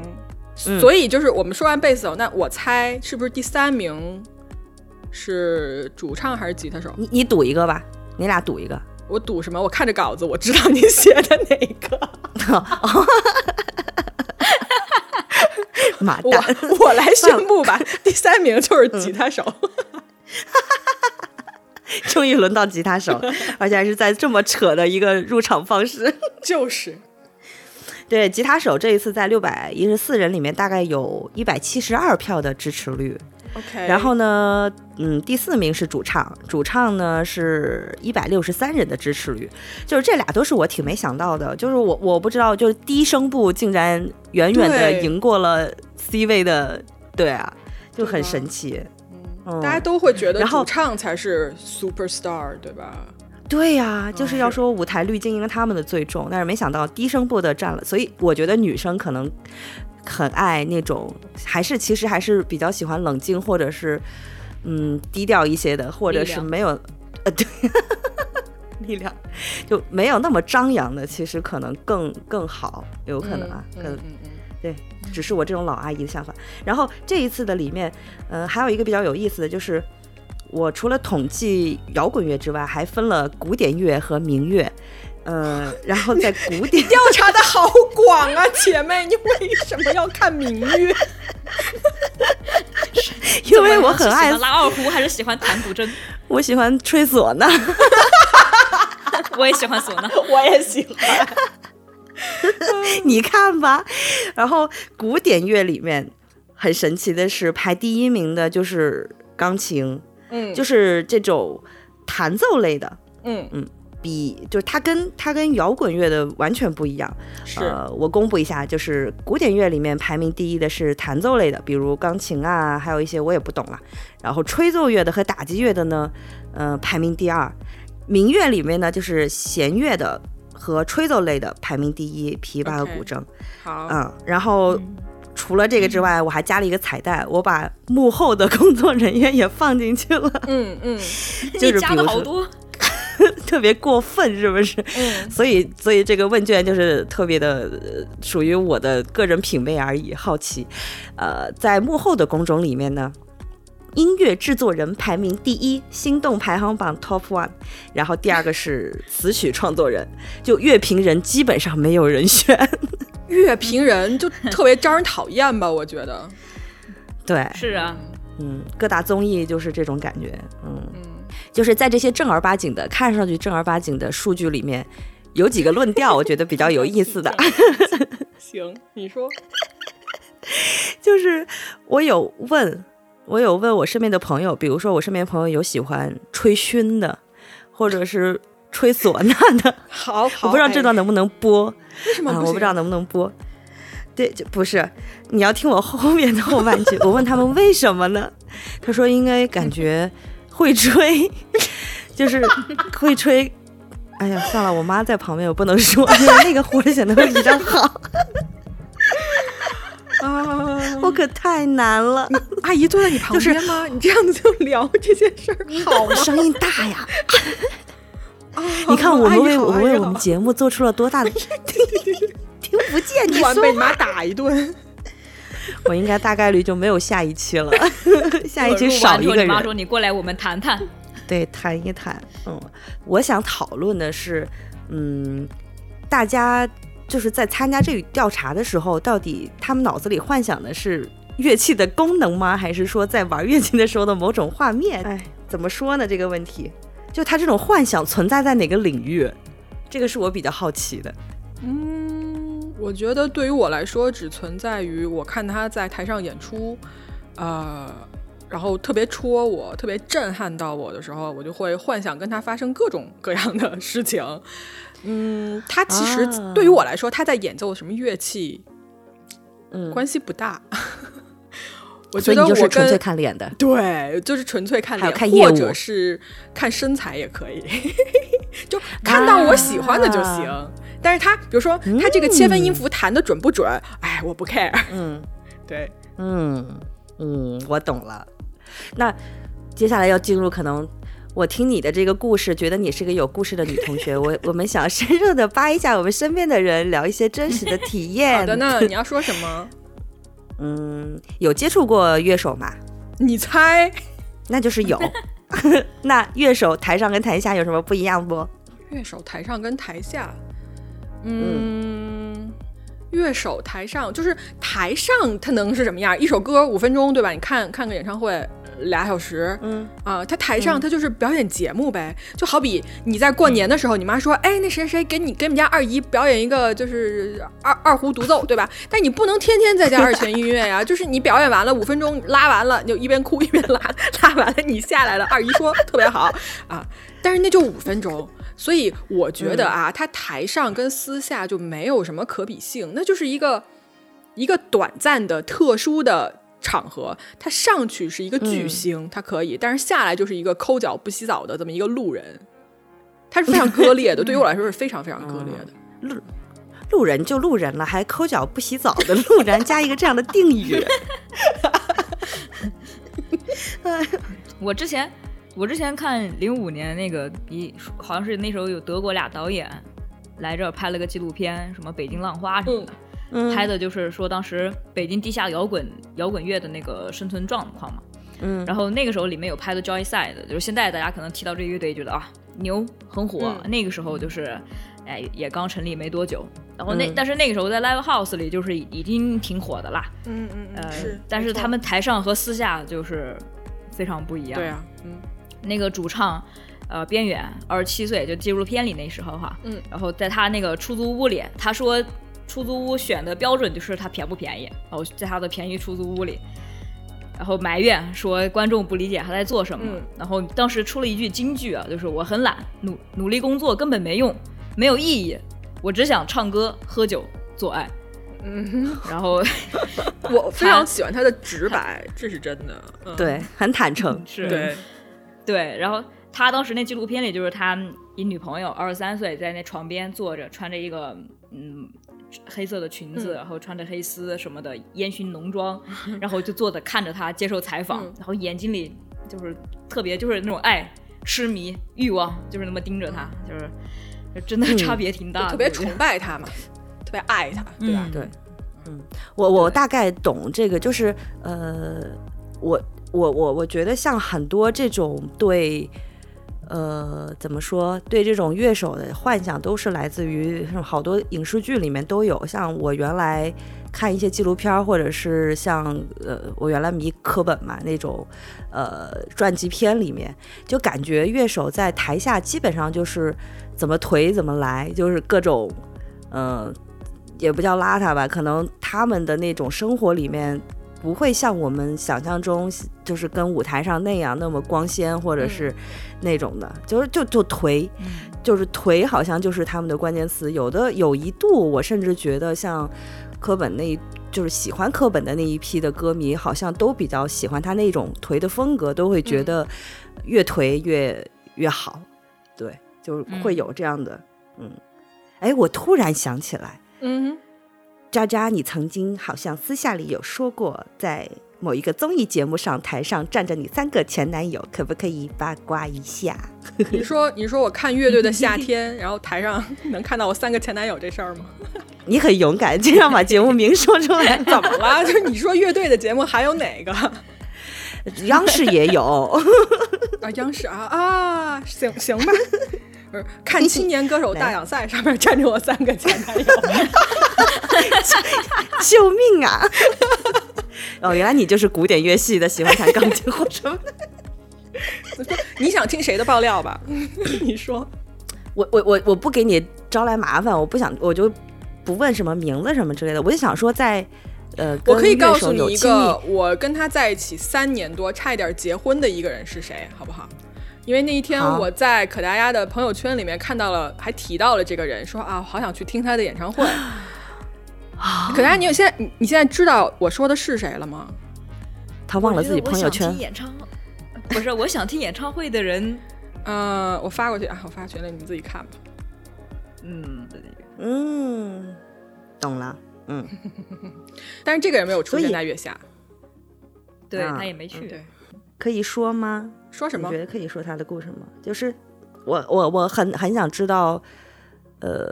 所以就是我们说完贝斯手，那我猜是不是第三名是主唱还是吉他手？你你赌一个吧，你俩赌一个。我赌什么？我看着稿子，我知道你写的哪个。妈蛋！我来宣布吧，第三名就是吉他手。终于轮到吉他手，而且还是在这么扯的一个入场方式。就是。对，吉他手这一次在六百一十四人里面，大概有一百七十二票的支持率。OK，然后呢，嗯，第四名是主唱，主唱呢是一百六十三人的支持率，就是这俩都是我挺没想到的，就是我我不知道，就是低声部竟然远远的赢过了 C 位的，对啊，就很神奇。嗯，大家都会觉得主唱才是 super star，对吧？对呀，就是要说舞台滤镜应该他们的最重，但是没想到低声部的占了，所以我觉得女生可能很爱那种，还是其实还是比较喜欢冷静或者是嗯低调一些的，或者是没有呃对 力量就没有那么张扬的，其实可能更更好，有可能啊，可能对，只是我这种老阿姨的想法。然后这一次的里面，嗯，还有一个比较有意思的就是。我除了统计摇滚乐之外，还分了古典乐和民乐，呃，然后在古典调查的好广啊，姐妹，你为什么要看民乐？因为我很爱拉二胡，还是喜欢弹古筝？我喜欢吹唢呐，我也喜欢唢呐，我也喜欢。你看吧，然后古典乐里面很神奇的是，排第一名的就是钢琴。嗯，就是这种弹奏类的，嗯嗯，比就是它跟它跟摇滚乐的完全不一样。是，我公布一下，就是古典乐里面排名第一的是弹奏类的，比如钢琴啊，还有一些我也不懂了。然后吹奏乐的和打击乐的呢，呃，排名第二。民乐里面呢，就是弦乐的和吹奏类的排名第一，琵琶和古筝。好，嗯，然后。除了这个之外，我还加了一个彩蛋，我把幕后的工作人员也放进去了。嗯嗯，就是加的好多。特别过分，是不是？嗯，所以所以这个问卷就是特别的呃属于我的个人品味而已，好奇。呃，在幕后的工种里面呢。音乐制作人排名第一，心动排行榜 top one，然后第二个是词曲创作人，就乐评人基本上没有人选。乐评人就特别招人讨厌吧，我觉得。对，是啊，嗯，各大综艺就是这种感觉，嗯，嗯，就是在这些正儿八经的、看上去正儿八经的数据里面，有几个论调，我觉得比较有意思的，行，你说。就是我有问。我有问我身边的朋友，比如说我身边朋友有喜欢吹埙的，或者是吹唢呐的。好，我不知道这段能不能播。为什么啊？我不知道能不能播。对，就不是你要听我后面的后半句。我问他们为什么呢？他说应该感觉会吹，就是会吹。哎呀，算了，我妈在旁边，我不能说，因 为那个活显得会比较好。啊，我可太难了。阿姨坐在你旁边吗？你这样子就聊这件事儿好吗？声音大呀！你看我们为我们为我们节目做出了多大的听不见，你说被你妈打一顿，我应该大概率就没有下一期了。下一期少一个人。你妈说你过来，我们谈谈。对，谈一谈。嗯，我想讨论的是，嗯，大家。就是在参加这个调查的时候，到底他们脑子里幻想的是乐器的功能吗？还是说在玩乐器的时候的某种画面？哎，怎么说呢？这个问题，就他这种幻想存在在哪个领域？这个是我比较好奇的。嗯，我觉得对于我来说，只存在于我看他在台上演出，呃，然后特别戳我、特别震撼到我的时候，我就会幻想跟他发生各种各样的事情。嗯，他其实对于我来说，他在演奏什么乐器，嗯，关系不大。我觉得就是纯粹看脸的，对，就是纯粹看脸，看或者是看身材也可以，就看到我喜欢的就行。但是他比如说他这个切分音符弹的准不准，哎，我不 care。嗯，对，嗯嗯，我懂了。那接下来要进入可能。我听你的这个故事，觉得你是个有故事的女同学。我我们想深入的扒一下我们身边的人，聊一些真实的体验。好的呢，你要说什么？嗯，有接触过乐手吗？你猜？那就是有。那乐手台上跟台下有什么不一样不？乐手台上跟台下，嗯，乐手台上就是台上他能是什么样？一首歌五分钟，对吧？你看看个演唱会。俩小时，嗯啊，他台上他就是表演节目呗，就好比你在过年的时候，你妈说，哎，那谁谁给你给我们家二姨表演一个就是二二胡独奏，对吧？但你不能天天在家二泉音乐呀，就是你表演完了五分钟拉完了，你就一边哭一边拉，拉完了你下来了，二姨说特别好啊，但是那就五分钟，所以我觉得啊，他台上跟私下就没有什么可比性，那就是一个一个短暂的特殊的。场合，他上去是一个巨星，他可以，但是下来就是一个抠脚不洗澡的这么一个路人，他是非常割裂的。对于我来说是非常非常割裂的。路路人就路人了，还抠脚不洗澡的路人，加一个这样的定语。我之前我之前看零五年那个一，好像是那时候有德国俩导演来这儿拍了个纪录片，什么北京浪花什么的。拍的就是说当时北京地下摇滚摇滚乐的那个生存状况嘛，嗯，然后那个时候里面有拍的 Joy Side，就是现在大家可能提到这乐队觉得啊牛很火，那个时候就是哎也刚成立没多久，然后那但是那个时候在 Live House 里就是已经挺火的啦，嗯嗯呃是，但是他们台上和私下就是非常不一样，对啊，嗯，那个主唱呃边缘二十七岁就纪录片里那时候哈，嗯，然后在他那个出租屋里，他说。出租屋选的标准就是它便不便宜，然后在他的便宜出租屋里，然后埋怨说观众不理解他在做什么，然后当时出了一句金句啊，就是我很懒，努努力工作根本没用，没有意义，我只想唱歌、喝酒、做爱。嗯，然后 我非常喜欢他的直白，这是真的，对，很坦诚，是，对，对，然后他当时那纪录片里就是他一女朋友二十三岁在那床边坐着，穿着一个嗯。黑色的裙子，然后穿着黑丝什么的，烟熏浓妆，然后就坐着看着他接受采访，然后眼睛里就是特别就是那种爱痴迷欲望，就是那么盯着他，就是真的差别挺大的，特别崇拜他嘛，特别爱他，对吧？对，嗯，我我大概懂这个，就是呃，我我我我觉得像很多这种对。呃，怎么说？对这种乐手的幻想，都是来自于好多影视剧里面都有。像我原来看一些纪录片，或者是像呃，我原来迷科本嘛那种呃传记片里面，就感觉乐手在台下基本上就是怎么颓怎么来，就是各种嗯，也不叫邋遢吧，可能他们的那种生活里面。不会像我们想象中，就是跟舞台上那样那么光鲜，或者是那种的，就是就就颓，就是颓，好像就是他们的关键词。有的有一度，我甚至觉得像柯本那，就是喜欢柯本的那一批的歌迷，好像都比较喜欢他那种颓的风格，都会觉得越颓越越好。对，就是会有这样的，嗯，哎，我突然想起来，嗯。渣渣，你曾经好像私下里有说过，在某一个综艺节目上，台上站着你三个前男友，可不可以八卦一下？你说，你说我看乐队的夏天，然后台上能看到我三个前男友这事儿吗？你很勇敢，竟然把节目名说出来，怎么了？就 你说乐队的节目还有哪个？央视也有啊，央视啊啊，行行吧。看青年歌手大奖赛，上面站着我三个前男友，救命啊！哦，原来你就是古典乐系的，喜欢弹钢琴或什么？你想听谁的爆料吧？你说，我我我我不给你招来麻烦，我不想，我就不问什么名字什么之类的，我就想说，在呃，我可以告诉你一个，我跟他在一起三年多，差一点结婚的一个人是谁，好不好？因为那一天我在可达鸭的朋友圈里面看到了，还提到了这个人，说啊，好想去听他的演唱会。可达鸭，你有现在你你现在知道我说的是谁了吗？他忘了自己朋友圈。演唱不是，我想听演唱会的人，呃，我发过去啊，我发群里，你们自己看吧。嗯嗯，懂了，嗯。但是这个人没有出现在月下，对他也没去。对，可以说吗？说什么？你觉得可以说他的故事吗？就是我我我很很想知道，呃，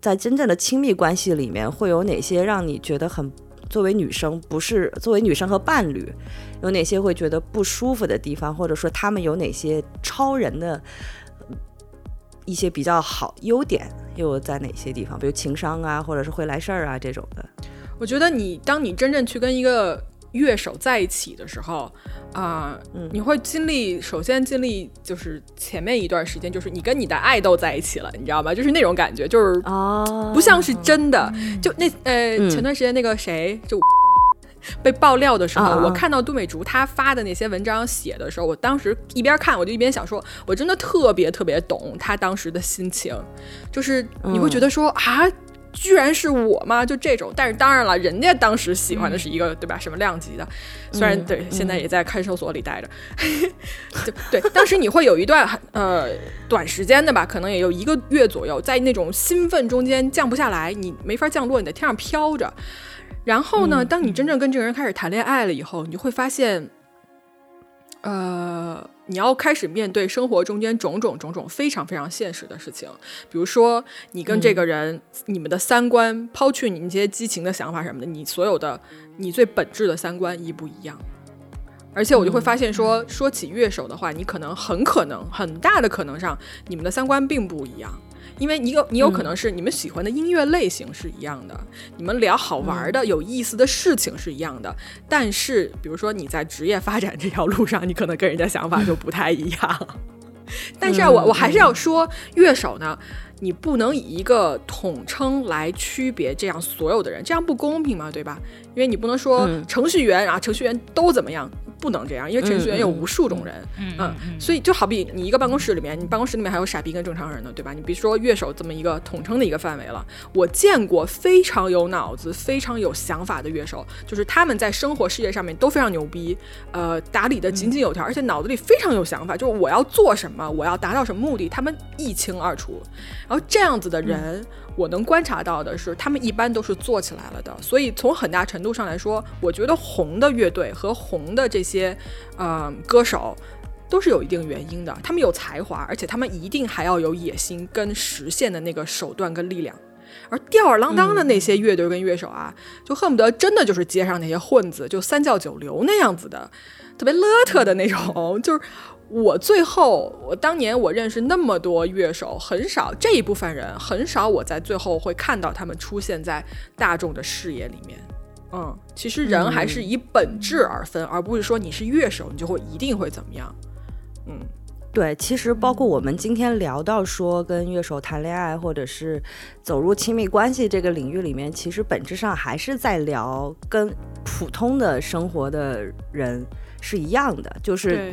在真正的亲密关系里面，会有哪些让你觉得很作为女生不是作为女生和伴侣，有哪些会觉得不舒服的地方，或者说他们有哪些超人的一些比较好优点又在哪些地方？比如情商啊，或者是会来事儿啊这种的。我觉得你当你真正去跟一个乐手在一起的时候。啊，你会经历，首先经历就是前面一段时间，就是你跟你的爱豆在一起了，你知道吗？就是那种感觉，就是不像是真的。就那呃，前段时间那个谁就被爆料的时候，我看到杜美竹她发的那些文章写的时候，我当时一边看我就一边想说，我真的特别特别懂她当时的心情，就是你会觉得说啊。居然是我吗？就这种，但是当然了，人家当时喜欢的是一个，对吧？什么量级的？虽然对，现在也在看守所里待着。对，当时你会有一段呃短时间的吧，可能也有一个月左右，在那种兴奋中间降不下来，你没法降落，你在天上飘着。然后呢，当你真正跟这个人开始谈恋爱了以后，你就会发现，呃。你要开始面对生活中间种种种种非常非常现实的事情，比如说你跟这个人，你们的三观，抛去你那些激情的想法什么的，你所有的你最本质的三观一不一样。而且我就会发现说，说起乐手的话，你可能很可能很大的可能上，你们的三观并不一样。因为你有你有可能是你们喜欢的音乐类型是一样的，你们聊好玩的、有意思的事情是一样的，但是比如说你在职业发展这条路上，你可能跟人家想法就不太一样。但是啊，我我还是要说，乐手呢，你不能以一个统称来区别这样所有的人，这样不公平嘛，对吧？因为你不能说程序员啊，程序员都怎么样。不能这样，因为程序员有无数种人，嗯，所以就好比你一个办公室里面，你办公室里面还有傻逼跟正常人呢，对吧？你比如说乐手这么一个统称的一个范围了，我见过非常有脑子、非常有想法的乐手，就是他们在生活事业上面都非常牛逼，呃，打理的井井有条，而且脑子里非常有想法，就是我要做什么，我要达到什么目的，他们一清二楚。然后这样子的人。我能观察到的是，他们一般都是做起来了的。所以从很大程度上来说，我觉得红的乐队和红的这些呃歌手。都是有一定原因的。他们有才华，而且他们一定还要有野心跟实现的那个手段跟力量。而吊儿郎当的那些乐队跟乐手啊，就恨不得真的就是街上那些混子，就三教九流那样子的，特别邋遢的那种。就是我最后，我当年我认识那么多乐手，很少这一部分人，很少我在最后会看到他们出现在大众的视野里面。嗯，其实人还是以本质而分，而不是说你是乐手，你就会一定会怎么样。嗯。对，其实包括我们今天聊到说跟乐手谈恋爱，或者是走入亲密关系这个领域里面，其实本质上还是在聊跟普通的生活的人是一样的，就是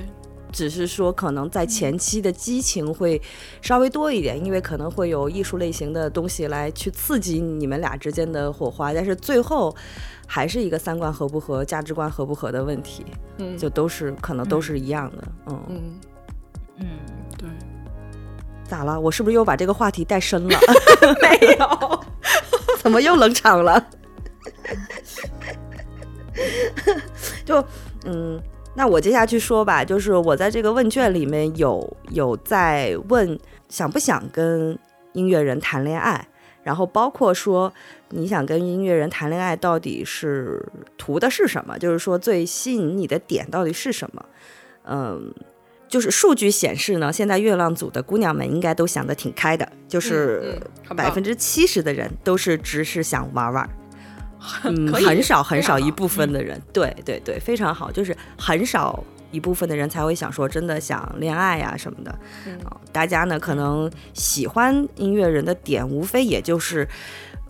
只是说可能在前期的激情会稍微多一点，因为可能会有艺术类型的东西来去刺激你们俩之间的火花，但是最后还是一个三观合不合、价值观合不合的问题，嗯，就都是可能都是一样的，嗯。嗯，对，咋了？我是不是又把这个话题带深了？没有，怎么又冷场了？就嗯，那我接下去说吧。就是我在这个问卷里面有有在问想不想跟音乐人谈恋爱，然后包括说你想跟音乐人谈恋爱到底是图的是什么？就是说最吸引你的点到底是什么？嗯。就是数据显示呢，现在月亮组的姑娘们应该都想得挺开的，就是百分之七十的人都是只是想玩玩，嗯，很少很少一部分的人，对对对，非常好，就是很少一部分的人才会想说真的想恋爱呀什么的，啊，大家呢可能喜欢音乐人的点，无非也就是。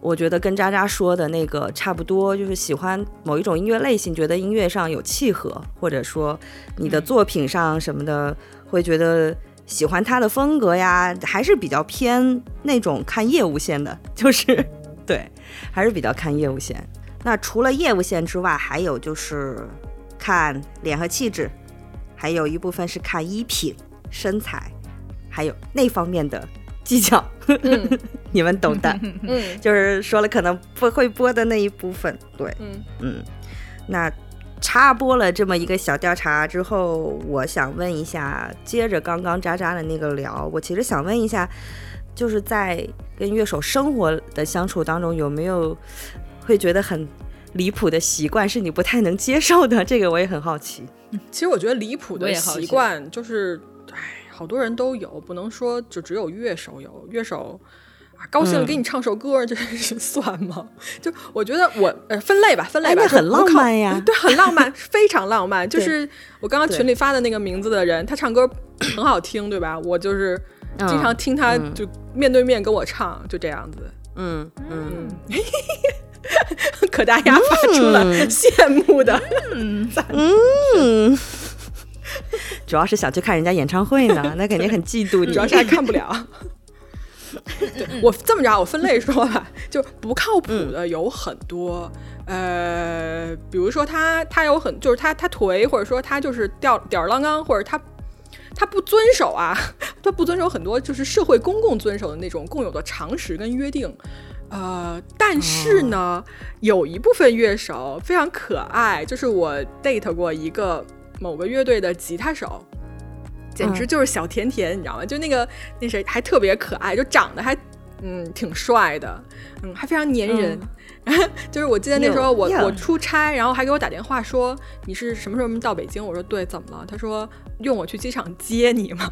我觉得跟渣渣说的那个差不多，就是喜欢某一种音乐类型，觉得音乐上有契合，或者说你的作品上什么的，会觉得喜欢他的风格呀，还是比较偏那种看业务线的，就是 对，还是比较看业务线。那除了业务线之外，还有就是看脸和气质，还有一部分是看衣品、身材，还有那方面的。技巧，你们懂的，嗯，就是说了可能不会播的那一部分，对，嗯。嗯，那插播了这么一个小调查之后，我想问一下，接着刚刚渣渣的那个聊，我其实想问一下，就是在跟乐手生活的相处当中，有没有会觉得很离谱的习惯是你不太能接受的？这个我也很好奇。其实我觉得离谱的习惯就是，哎。好多人都有，不能说就只有乐手有。乐手啊，高兴了给你唱首歌，这是算吗？就我觉得我呃分类吧，分类吧，很浪漫呀，对，很浪漫，非常浪漫。就是我刚刚群里发的那个名字的人，他唱歌很好听，对吧？我就是经常听他就面对面跟我唱，就这样子。嗯嗯，可大家发出了羡慕的赞。嗯。主要是想去看人家演唱会呢，那肯定很嫉妒你。主要是还看不了。对我这么着，我分类说吧，就不靠谱的有很多。呃，比如说他他有很就是他他颓，或者说他就是吊吊儿郎当，或者他他不遵守啊，他不遵守很多就是社会公共遵守的那种共有的常识跟约定。呃，但是呢，有一部分乐手非常可爱，就是我 date 过一个。某个乐队的吉他手，简直就是小甜甜，你知道吗？就那个那谁还特别可爱，就长得还嗯挺帅的，嗯还非常粘人。就是我记得那时候我我出差，然后还给我打电话说你是什么时候到北京？我说对，怎么了？他说用我去机场接你吗？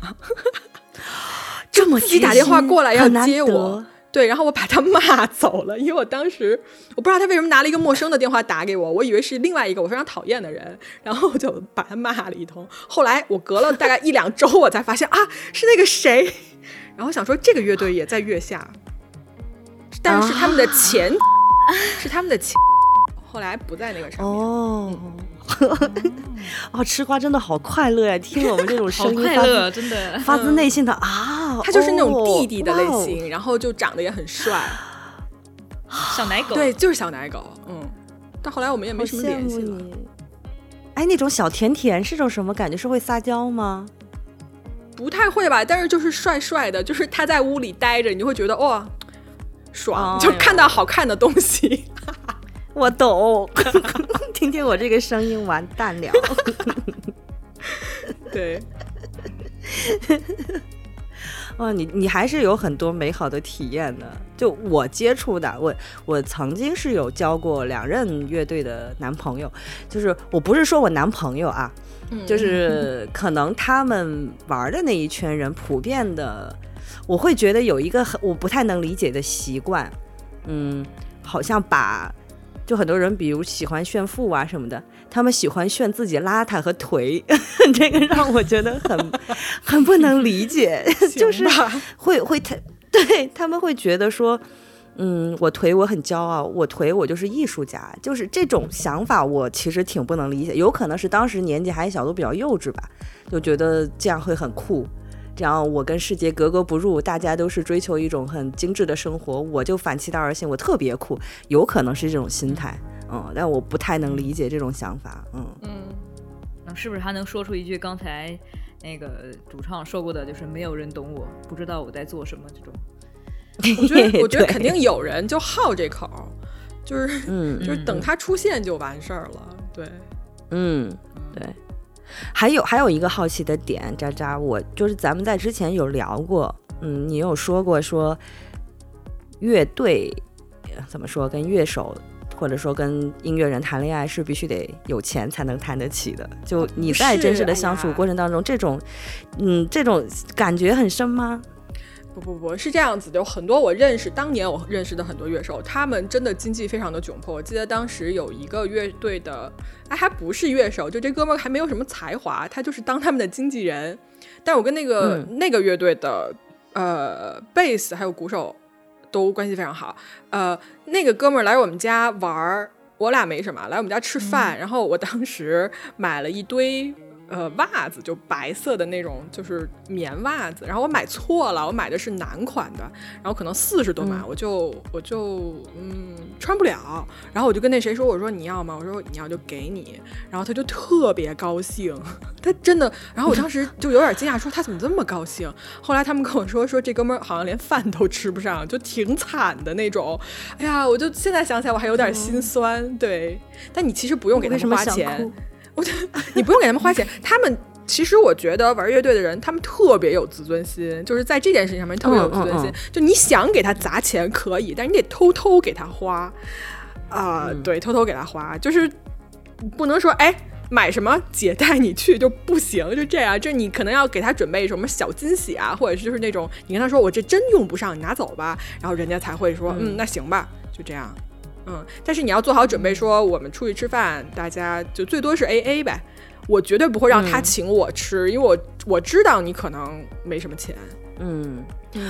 这么自己打电话过来要接我。对，然后我把他骂 走了，因为我当时我不知道他为什么拿了一个陌生的电话打给我，我以为是另外一个我非常讨厌的人，然后我就把他骂了一通。后来我隔了大概一两周，我才发现啊，是那个谁。然后想说这个乐队也在月下，但是他们的钱是他们的亲，后来不在那个上面。哦。哦，吃瓜真的好快乐呀！听我们这种 声音，快乐，真的发自内心的啊！他就是那种弟弟的类型，然后就长得也很帅，小奶狗，对，就是小奶狗。嗯，但后来我们也没什么联系了。哎，那种小甜甜是种什么感觉？是会撒娇吗？不太会吧，但是就是帅帅的，就是他在屋里待着，你就会觉得哇，爽，就看到好看的东西。我懂，听听我这个声音完蛋了。对，哇，你你还是有很多美好的体验的。就我接触的，我我曾经是有交过两任乐队的男朋友，就是我不是说我男朋友啊，就是可能他们玩的那一圈人普遍的，我会觉得有一个很我不太能理解的习惯，嗯，好像把。就很多人，比如喜欢炫富啊什么的，他们喜欢炫自己邋遢和颓，这个让我觉得很很不能理解。就是会会他对他们会觉得说，嗯，我颓我很骄傲，我颓我就是艺术家，就是这种想法，我其实挺不能理解。有可能是当时年纪还小，都比较幼稚吧，就觉得这样会很酷。这样我跟世界格格不入，大家都是追求一种很精致的生活，我就反其道而行，我特别酷，有可能是这种心态，嗯，但我不太能理解这种想法，嗯。嗯，那是不是他能说出一句刚才那个主唱说过的，就是没有人懂我，不知道我在做什么这种？我觉得，我觉得肯定有人就好这口，就是，嗯，就是等他出现就完事儿了，对，嗯，对。还有还有一个好奇的点，渣渣，我就是咱们在之前有聊过，嗯，你有说过说乐队怎么说跟乐手或者说跟音乐人谈恋爱是必须得有钱才能谈得起的。就你在真实的相处过程当中，这种嗯这种感觉很深吗？不不不是这样子的，有很多我认识，当年我认识的很多乐手，他们真的经济非常的窘迫。我记得当时有一个乐队的，哎，还不是乐手，就这哥们儿还没有什么才华，他就是当他们的经纪人。但我跟那个那个乐队的呃贝斯还有鼓手都关系非常好。呃，那个哥们儿来我们家玩儿，我俩没什么，来我们家吃饭，然后我当时买了一堆。呃，袜子就白色的那种，就是棉袜子。然后我买错了，我买的是男款的，然后可能四十多码，我就我就嗯穿不了。然后我就跟那谁说，我说你要吗？我说你要就给你。然后他就特别高兴，他真的。然后我当时就有点惊讶，说他怎么这么高兴？后来他们跟我说，说这哥们儿好像连饭都吃不上，就挺惨的那种。哎呀，我就现在想起来我还有点心酸。对，但你其实不用给他们花钱。我觉得你不用给他们花钱，他们其实我觉得玩乐队的人，他们特别有自尊心，就是在这件事情上面特别有自尊心。就你想给他砸钱可以，但是你得偷偷给他花。啊，对，偷偷给他花，就是不能说哎买什么姐带你去就不行，就这样，就你可能要给他准备什么小惊喜啊，或者是就是那种你跟他说我这真用不上，你拿走吧，然后人家才会说嗯。那行吧，就这样。嗯，但是你要做好准备，说我们出去吃饭，大家就最多是 A A 呗。我绝对不会让他请我吃，因为我我知道你可能没什么钱。嗯，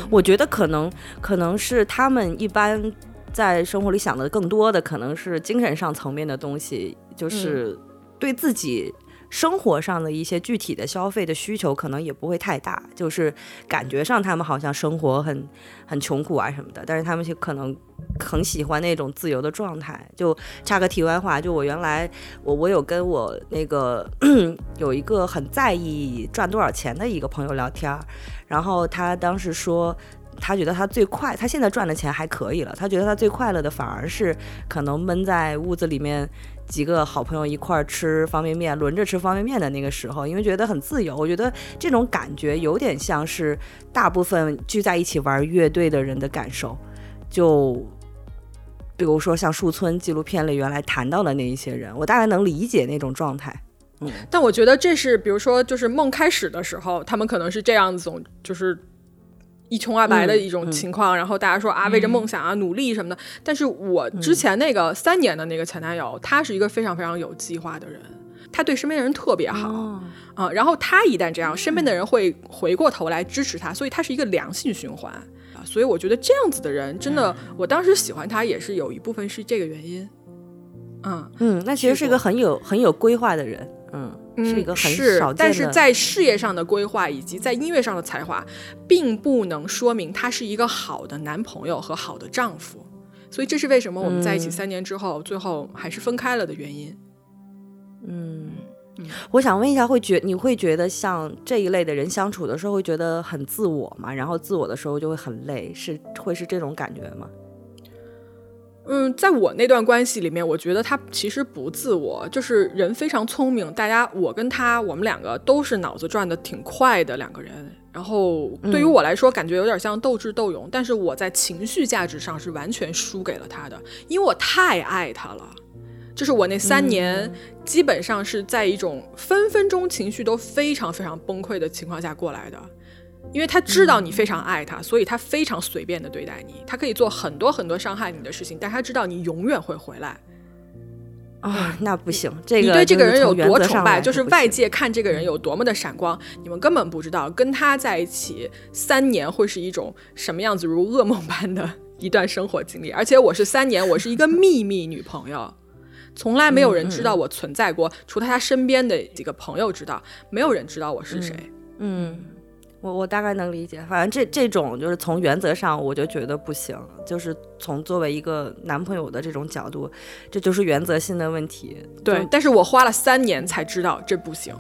我觉得可能可能是他们一般在生活里想的更多的，可能是精神上层面的东西，就是对自己。生活上的一些具体的消费的需求可能也不会太大，就是感觉上他们好像生活很很穷苦啊什么的，但是他们就可能很喜欢那种自由的状态。就插个题外话，就我原来我我有跟我那个 有一个很在意赚多少钱的一个朋友聊天，然后他当时说，他觉得他最快，他现在赚的钱还可以了，他觉得他最快乐的反而是可能闷在屋子里面。几个好朋友一块儿吃方便面，轮着吃方便面的那个时候，因为觉得很自由。我觉得这种感觉有点像是大部分聚在一起玩乐队的人的感受。就比如说像树村纪录片里原来谈到的那一些人，我大概能理解那种状态。嗯，但我觉得这是，比如说就是梦开始的时候，他们可能是这样子，就是。一穷二白的一种情况，然后大家说啊，为着梦想啊，努力什么的。但是我之前那个三年的那个前男友，他是一个非常非常有计划的人，他对身边的人特别好啊。然后他一旦这样，身边的人会回过头来支持他，所以他是一个良性循环啊。所以我觉得这样子的人，真的，我当时喜欢他也是有一部分是这个原因。嗯嗯，那其实是一个很有很有规划的人，嗯。是一个很少见的，但是在事业上的规划以及在音乐上的才华，并不能说明他是一个好的男朋友和好的丈夫。所以这是为什么我们在一起三年之后，最后还是分开了的原因。嗯，我想问一下，会觉你会觉得像这一类的人相处的时候，会觉得很自我吗？然后自我的时候就会很累，是会是这种感觉吗？嗯，在我那段关系里面，我觉得他其实不自我，就是人非常聪明。大家，我跟他，我们两个都是脑子转的挺快的两个人。然后对于我来说，感觉有点像斗智斗勇，但是我在情绪价值上是完全输给了他的，因为我太爱他了。就是我那三年，基本上是在一种分分钟情绪都非常非常崩溃的情况下过来的。因为他知道你非常爱他，所以他非常随便的对待你。他可以做很多很多伤害你的事情，但他知道你永远会回来。啊，那不行。这个你对这个人有多崇拜，就是外界看这个人有多么的闪光，你们根本不知道跟他在一起三年会是一种什么样子，如噩梦般的一段生活经历。而且我是三年，我是一个秘密女朋友，从来没有人知道我存在过，除了他身边的几个朋友知道，没有人知道我是谁。嗯。我我大概能理解，反正这这种就是从原则上我就觉得不行，就是从作为一个男朋友的这种角度，这就是原则性的问题。对，但是我花了三年才知道这不行，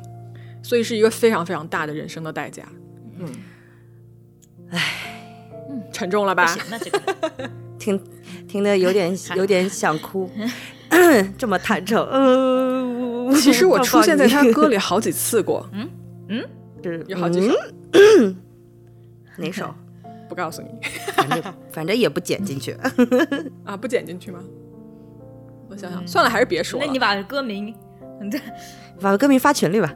所以是一个非常非常大的人生的代价。嗯，唉，沉重了吧？那这个 听听得有点 有点想哭 这么坦诚。嗯，其实我出现在他歌里好几次过。嗯嗯。是有好几首，哪首？不告诉你，反正 反正也不剪进去 啊，不剪进去吗？我想想，算了，还是别说了。那你把歌名，把歌名发群里吧。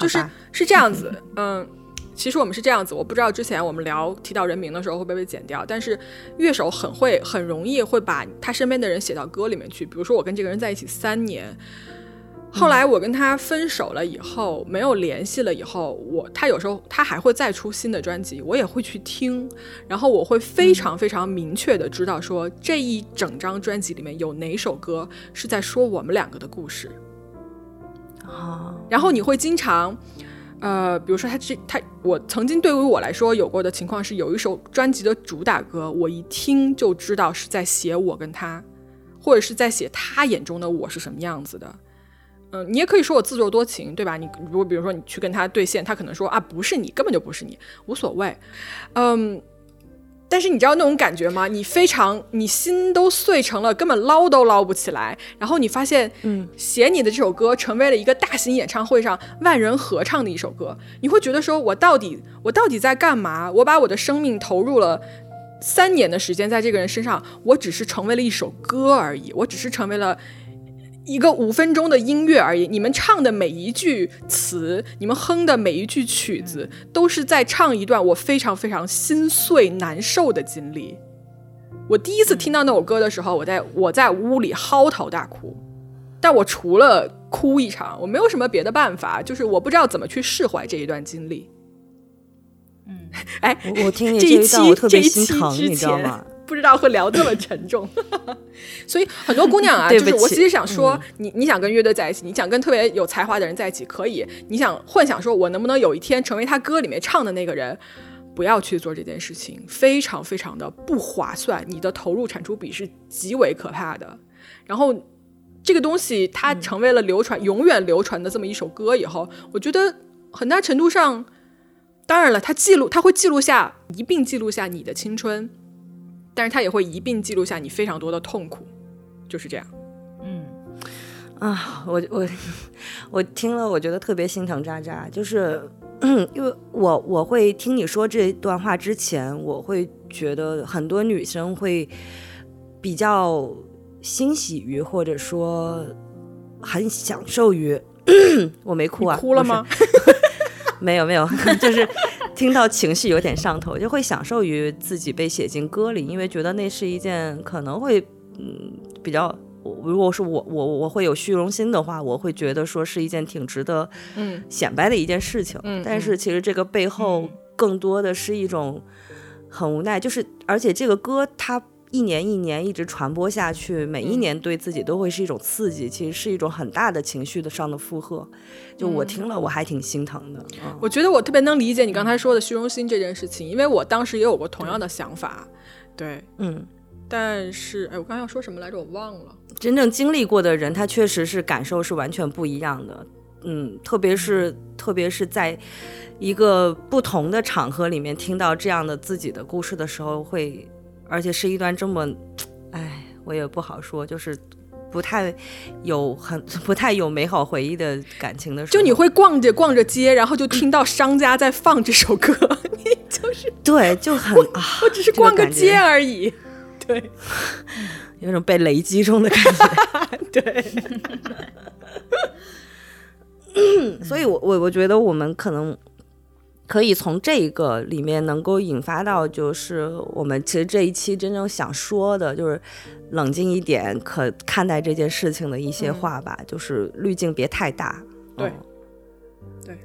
就是是这样子，嗯，其实我们是这样子，我不知道之前我们聊提到人名的时候会不会被剪掉，但是乐手很会，很容易会把他身边的人写到歌里面去。比如说，我跟这个人在一起三年。后来我跟他分手了以后，没有联系了以后，我他有时候他还会再出新的专辑，我也会去听，然后我会非常非常明确的知道说这一整张专辑里面有哪首歌是在说我们两个的故事啊。然后你会经常，呃，比如说他这他我曾经对于我来说有过的情况是，有一首专辑的主打歌，我一听就知道是在写我跟他，或者是在写他眼中的我是什么样子的。嗯，你也可以说我自作多情，对吧？你如果比如说你去跟他对线，他可能说啊，不是你，根本就不是你，无所谓。嗯，但是你知道那种感觉吗？你非常，你心都碎成了，根本捞都捞不起来。然后你发现，嗯，写你的这首歌成为了一个大型演唱会上万人合唱的一首歌，你会觉得说，我到底我到底在干嘛？我把我的生命投入了三年的时间在这个人身上，我只是成为了一首歌而已，我只是成为了。一个五分钟的音乐而已，你们唱的每一句词，你们哼的每一句曲子，都是在唱一段我非常非常心碎难受的经历。我第一次听到那首歌的时候，我在我在屋里嚎啕大哭，但我除了哭一场，我没有什么别的办法，就是我不知道怎么去释怀这一段经历。嗯，哎，我听这一期这一期之前。不知道会聊这么沉重，所以很多姑娘啊，就是我其实想说，你你想跟乐队在一起，你想跟特别有才华的人在一起，可以，你想幻想说我能不能有一天成为他歌里面唱的那个人，不要去做这件事情，非常非常的不划算，你的投入产出比是极为可怕的。然后这个东西它成为了流传永远流传的这么一首歌以后，我觉得很大程度上，当然了，它记录它会记录下一并记录下你的青春。但是他也会一并记录下你非常多的痛苦，就是这样。嗯，啊，我我我听了，我觉得特别心疼渣渣，就是 因为我我会听你说这段话之前，我会觉得很多女生会比较欣喜于或者说很享受于，我没哭啊，哭了吗？没有没有，就是听到情绪有点上头，就会享受于自己被写进歌里，因为觉得那是一件可能会嗯比较，如果是我我我会有虚荣心的话，我会觉得说是一件挺值得嗯显摆的一件事情。嗯，但是其实这个背后更多的是一种很无奈，就是而且这个歌它。一年一年一直传播下去，每一年对自己都会是一种刺激，其实是一种很大的情绪的上的负荷。就我听了，我还挺心疼的。我觉得我特别能理解你刚才说的虚荣心这件事情，因为我当时也有过同样的想法。对，嗯，但是，哎，我刚刚要说什么来着？我忘了。真正经历过的人，他确实是感受是完全不一样的。嗯，特别是特别是在一个不同的场合里面听到这样的自己的故事的时候，会。而且是一段这么，哎，我也不好说，就是不太有很 不太有美好回忆的感情的时候，就你会逛着逛着街，然后就听到商家在放这首歌，你就是对，就很啊，我只是逛个街而已，对，有种被雷击中的感觉，对。所以我我我觉得我们可能。可以从这个里面能够引发到，就是我们其实这一期真正想说的，就是冷静一点，可看待这件事情的一些话吧。就是滤镜别太大，对，对，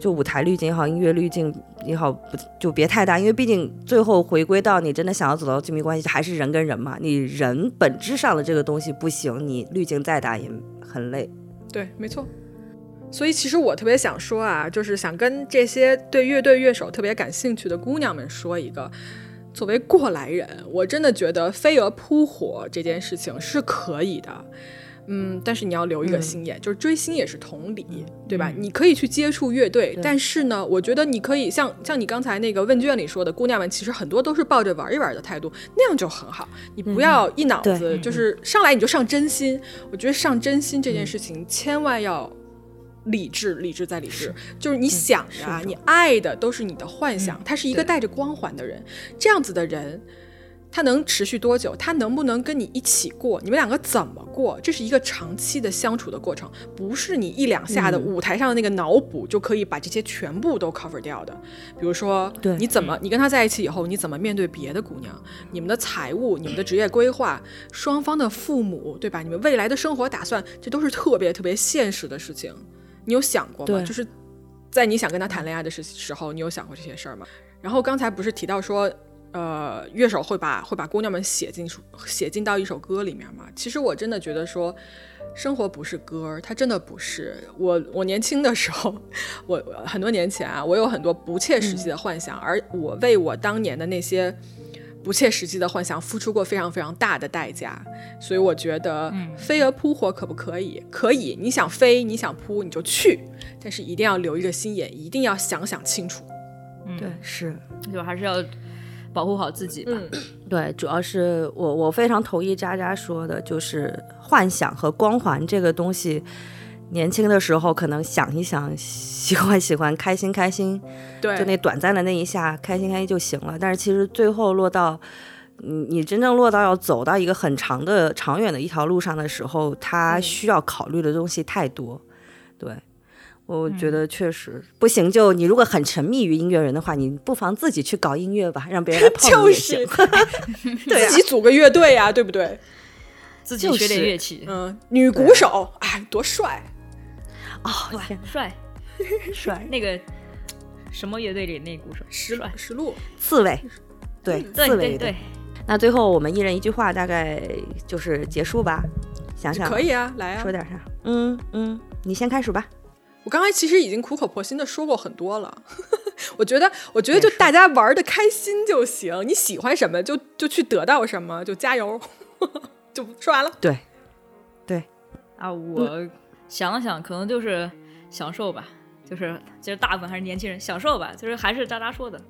就舞台滤镜也好，音乐滤镜也好，不就别太大，因为毕竟最后回归到你真的想要走到亲密关系，还是人跟人嘛。你人本质上的这个东西不行，你滤镜再大也很累。对，没错。所以其实我特别想说啊，就是想跟这些对乐队乐手特别感兴趣的姑娘们说一个：作为过来人，我真的觉得飞蛾扑火这件事情是可以的，嗯，但是你要留一个心眼，就是追星也是同理，对吧？你可以去接触乐队，但是呢，我觉得你可以像像你刚才那个问卷里说的，姑娘们其实很多都是抱着玩一玩的态度，那样就很好。你不要一脑子就是上来你就上真心，我觉得上真心这件事情千万要。理智，理智再理智，就是你想呀，你爱的都是你的幻想。他是一个带着光环的人，这样子的人，他能持续多久？他能不能跟你一起过？你们两个怎么过？这是一个长期的相处的过程，不是你一两下的舞台上的那个脑补就可以把这些全部都 cover 掉的。比如说，你怎么，你跟他在一起以后，你怎么面对别的姑娘？你们的财务、你们的职业规划、双方的父母，对吧？你们未来的生活打算，这都是特别特别现实的事情。你有想过吗？就是在你想跟他谈恋爱的时时候，你有想过这些事儿吗？然后刚才不是提到说，呃，乐手会把会把姑娘们写进写进到一首歌里面吗？其实我真的觉得说，生活不是歌，它真的不是。我我年轻的时候，我很多年前啊，我有很多不切实际的幻想，而我为我当年的那些。不切实际的幻想，付出过非常非常大的代价，所以我觉得飞蛾扑火可不可以？可以，你想飞，你想扑，你就去，但是一定要留一个心眼，一定要想想清楚。对，是，就还是要保护好自己吧。对，主要是我我非常同意渣渣说的，就是幻想和光环这个东西。年轻的时候可能想一想，喜欢喜欢，开心开心，对，就那短暂的那一下，开心开心就行了。但是其实最后落到，你你真正落到要走到一个很长的、长远的一条路上的时候，他需要考虑的东西太多。对，我觉得确实不行。就你如果很沉迷于音乐人的话，你不妨自己去搞音乐吧，让别人来泡你 也行。自己组个乐队呀，对不对？自己学点乐器，嗯，女鼓手，哎，多帅！哦，帅，帅！那个 什么乐队里那鼓手，石石路刺猬，对，刺猬对。那最后我们一人一句话，大概就是结束吧。想想可以啊，来啊，说点啥？嗯嗯，你先开始吧。我刚才其实已经苦口婆心的说过很多了。我觉得，我觉得就大家玩的开心就行。你喜欢什么，就就去得到什么，就加油。就说完了。对，对啊，我。想了想，可能就是享受吧，就是其实大部分还是年轻人享受吧，就是还是渣渣说的，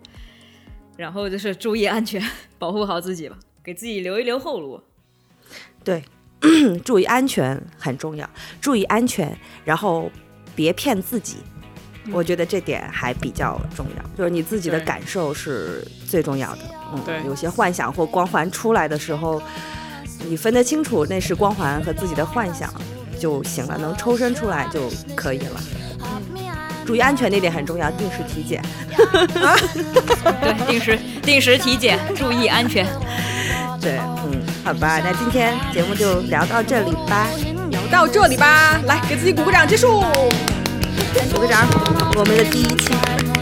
然后就是注意安全，保护好自己吧，给自己留一留后路。对，注意安全很重要，注意安全，然后别骗自己，我觉得这点还比较重要，就是你自己的感受是最重要的。嗯，对，有些幻想或光环出来的时候，你分得清楚那是光环和自己的幻想。就行了，能抽身出来就可以了。注意安全那点很重要，定时体检。对，定时定时体检，注意安全。对，嗯，好吧，那今天节目就聊到这里吧，聊到这里吧，来给自己鼓个掌，结束。鼓个掌，我们的第一期。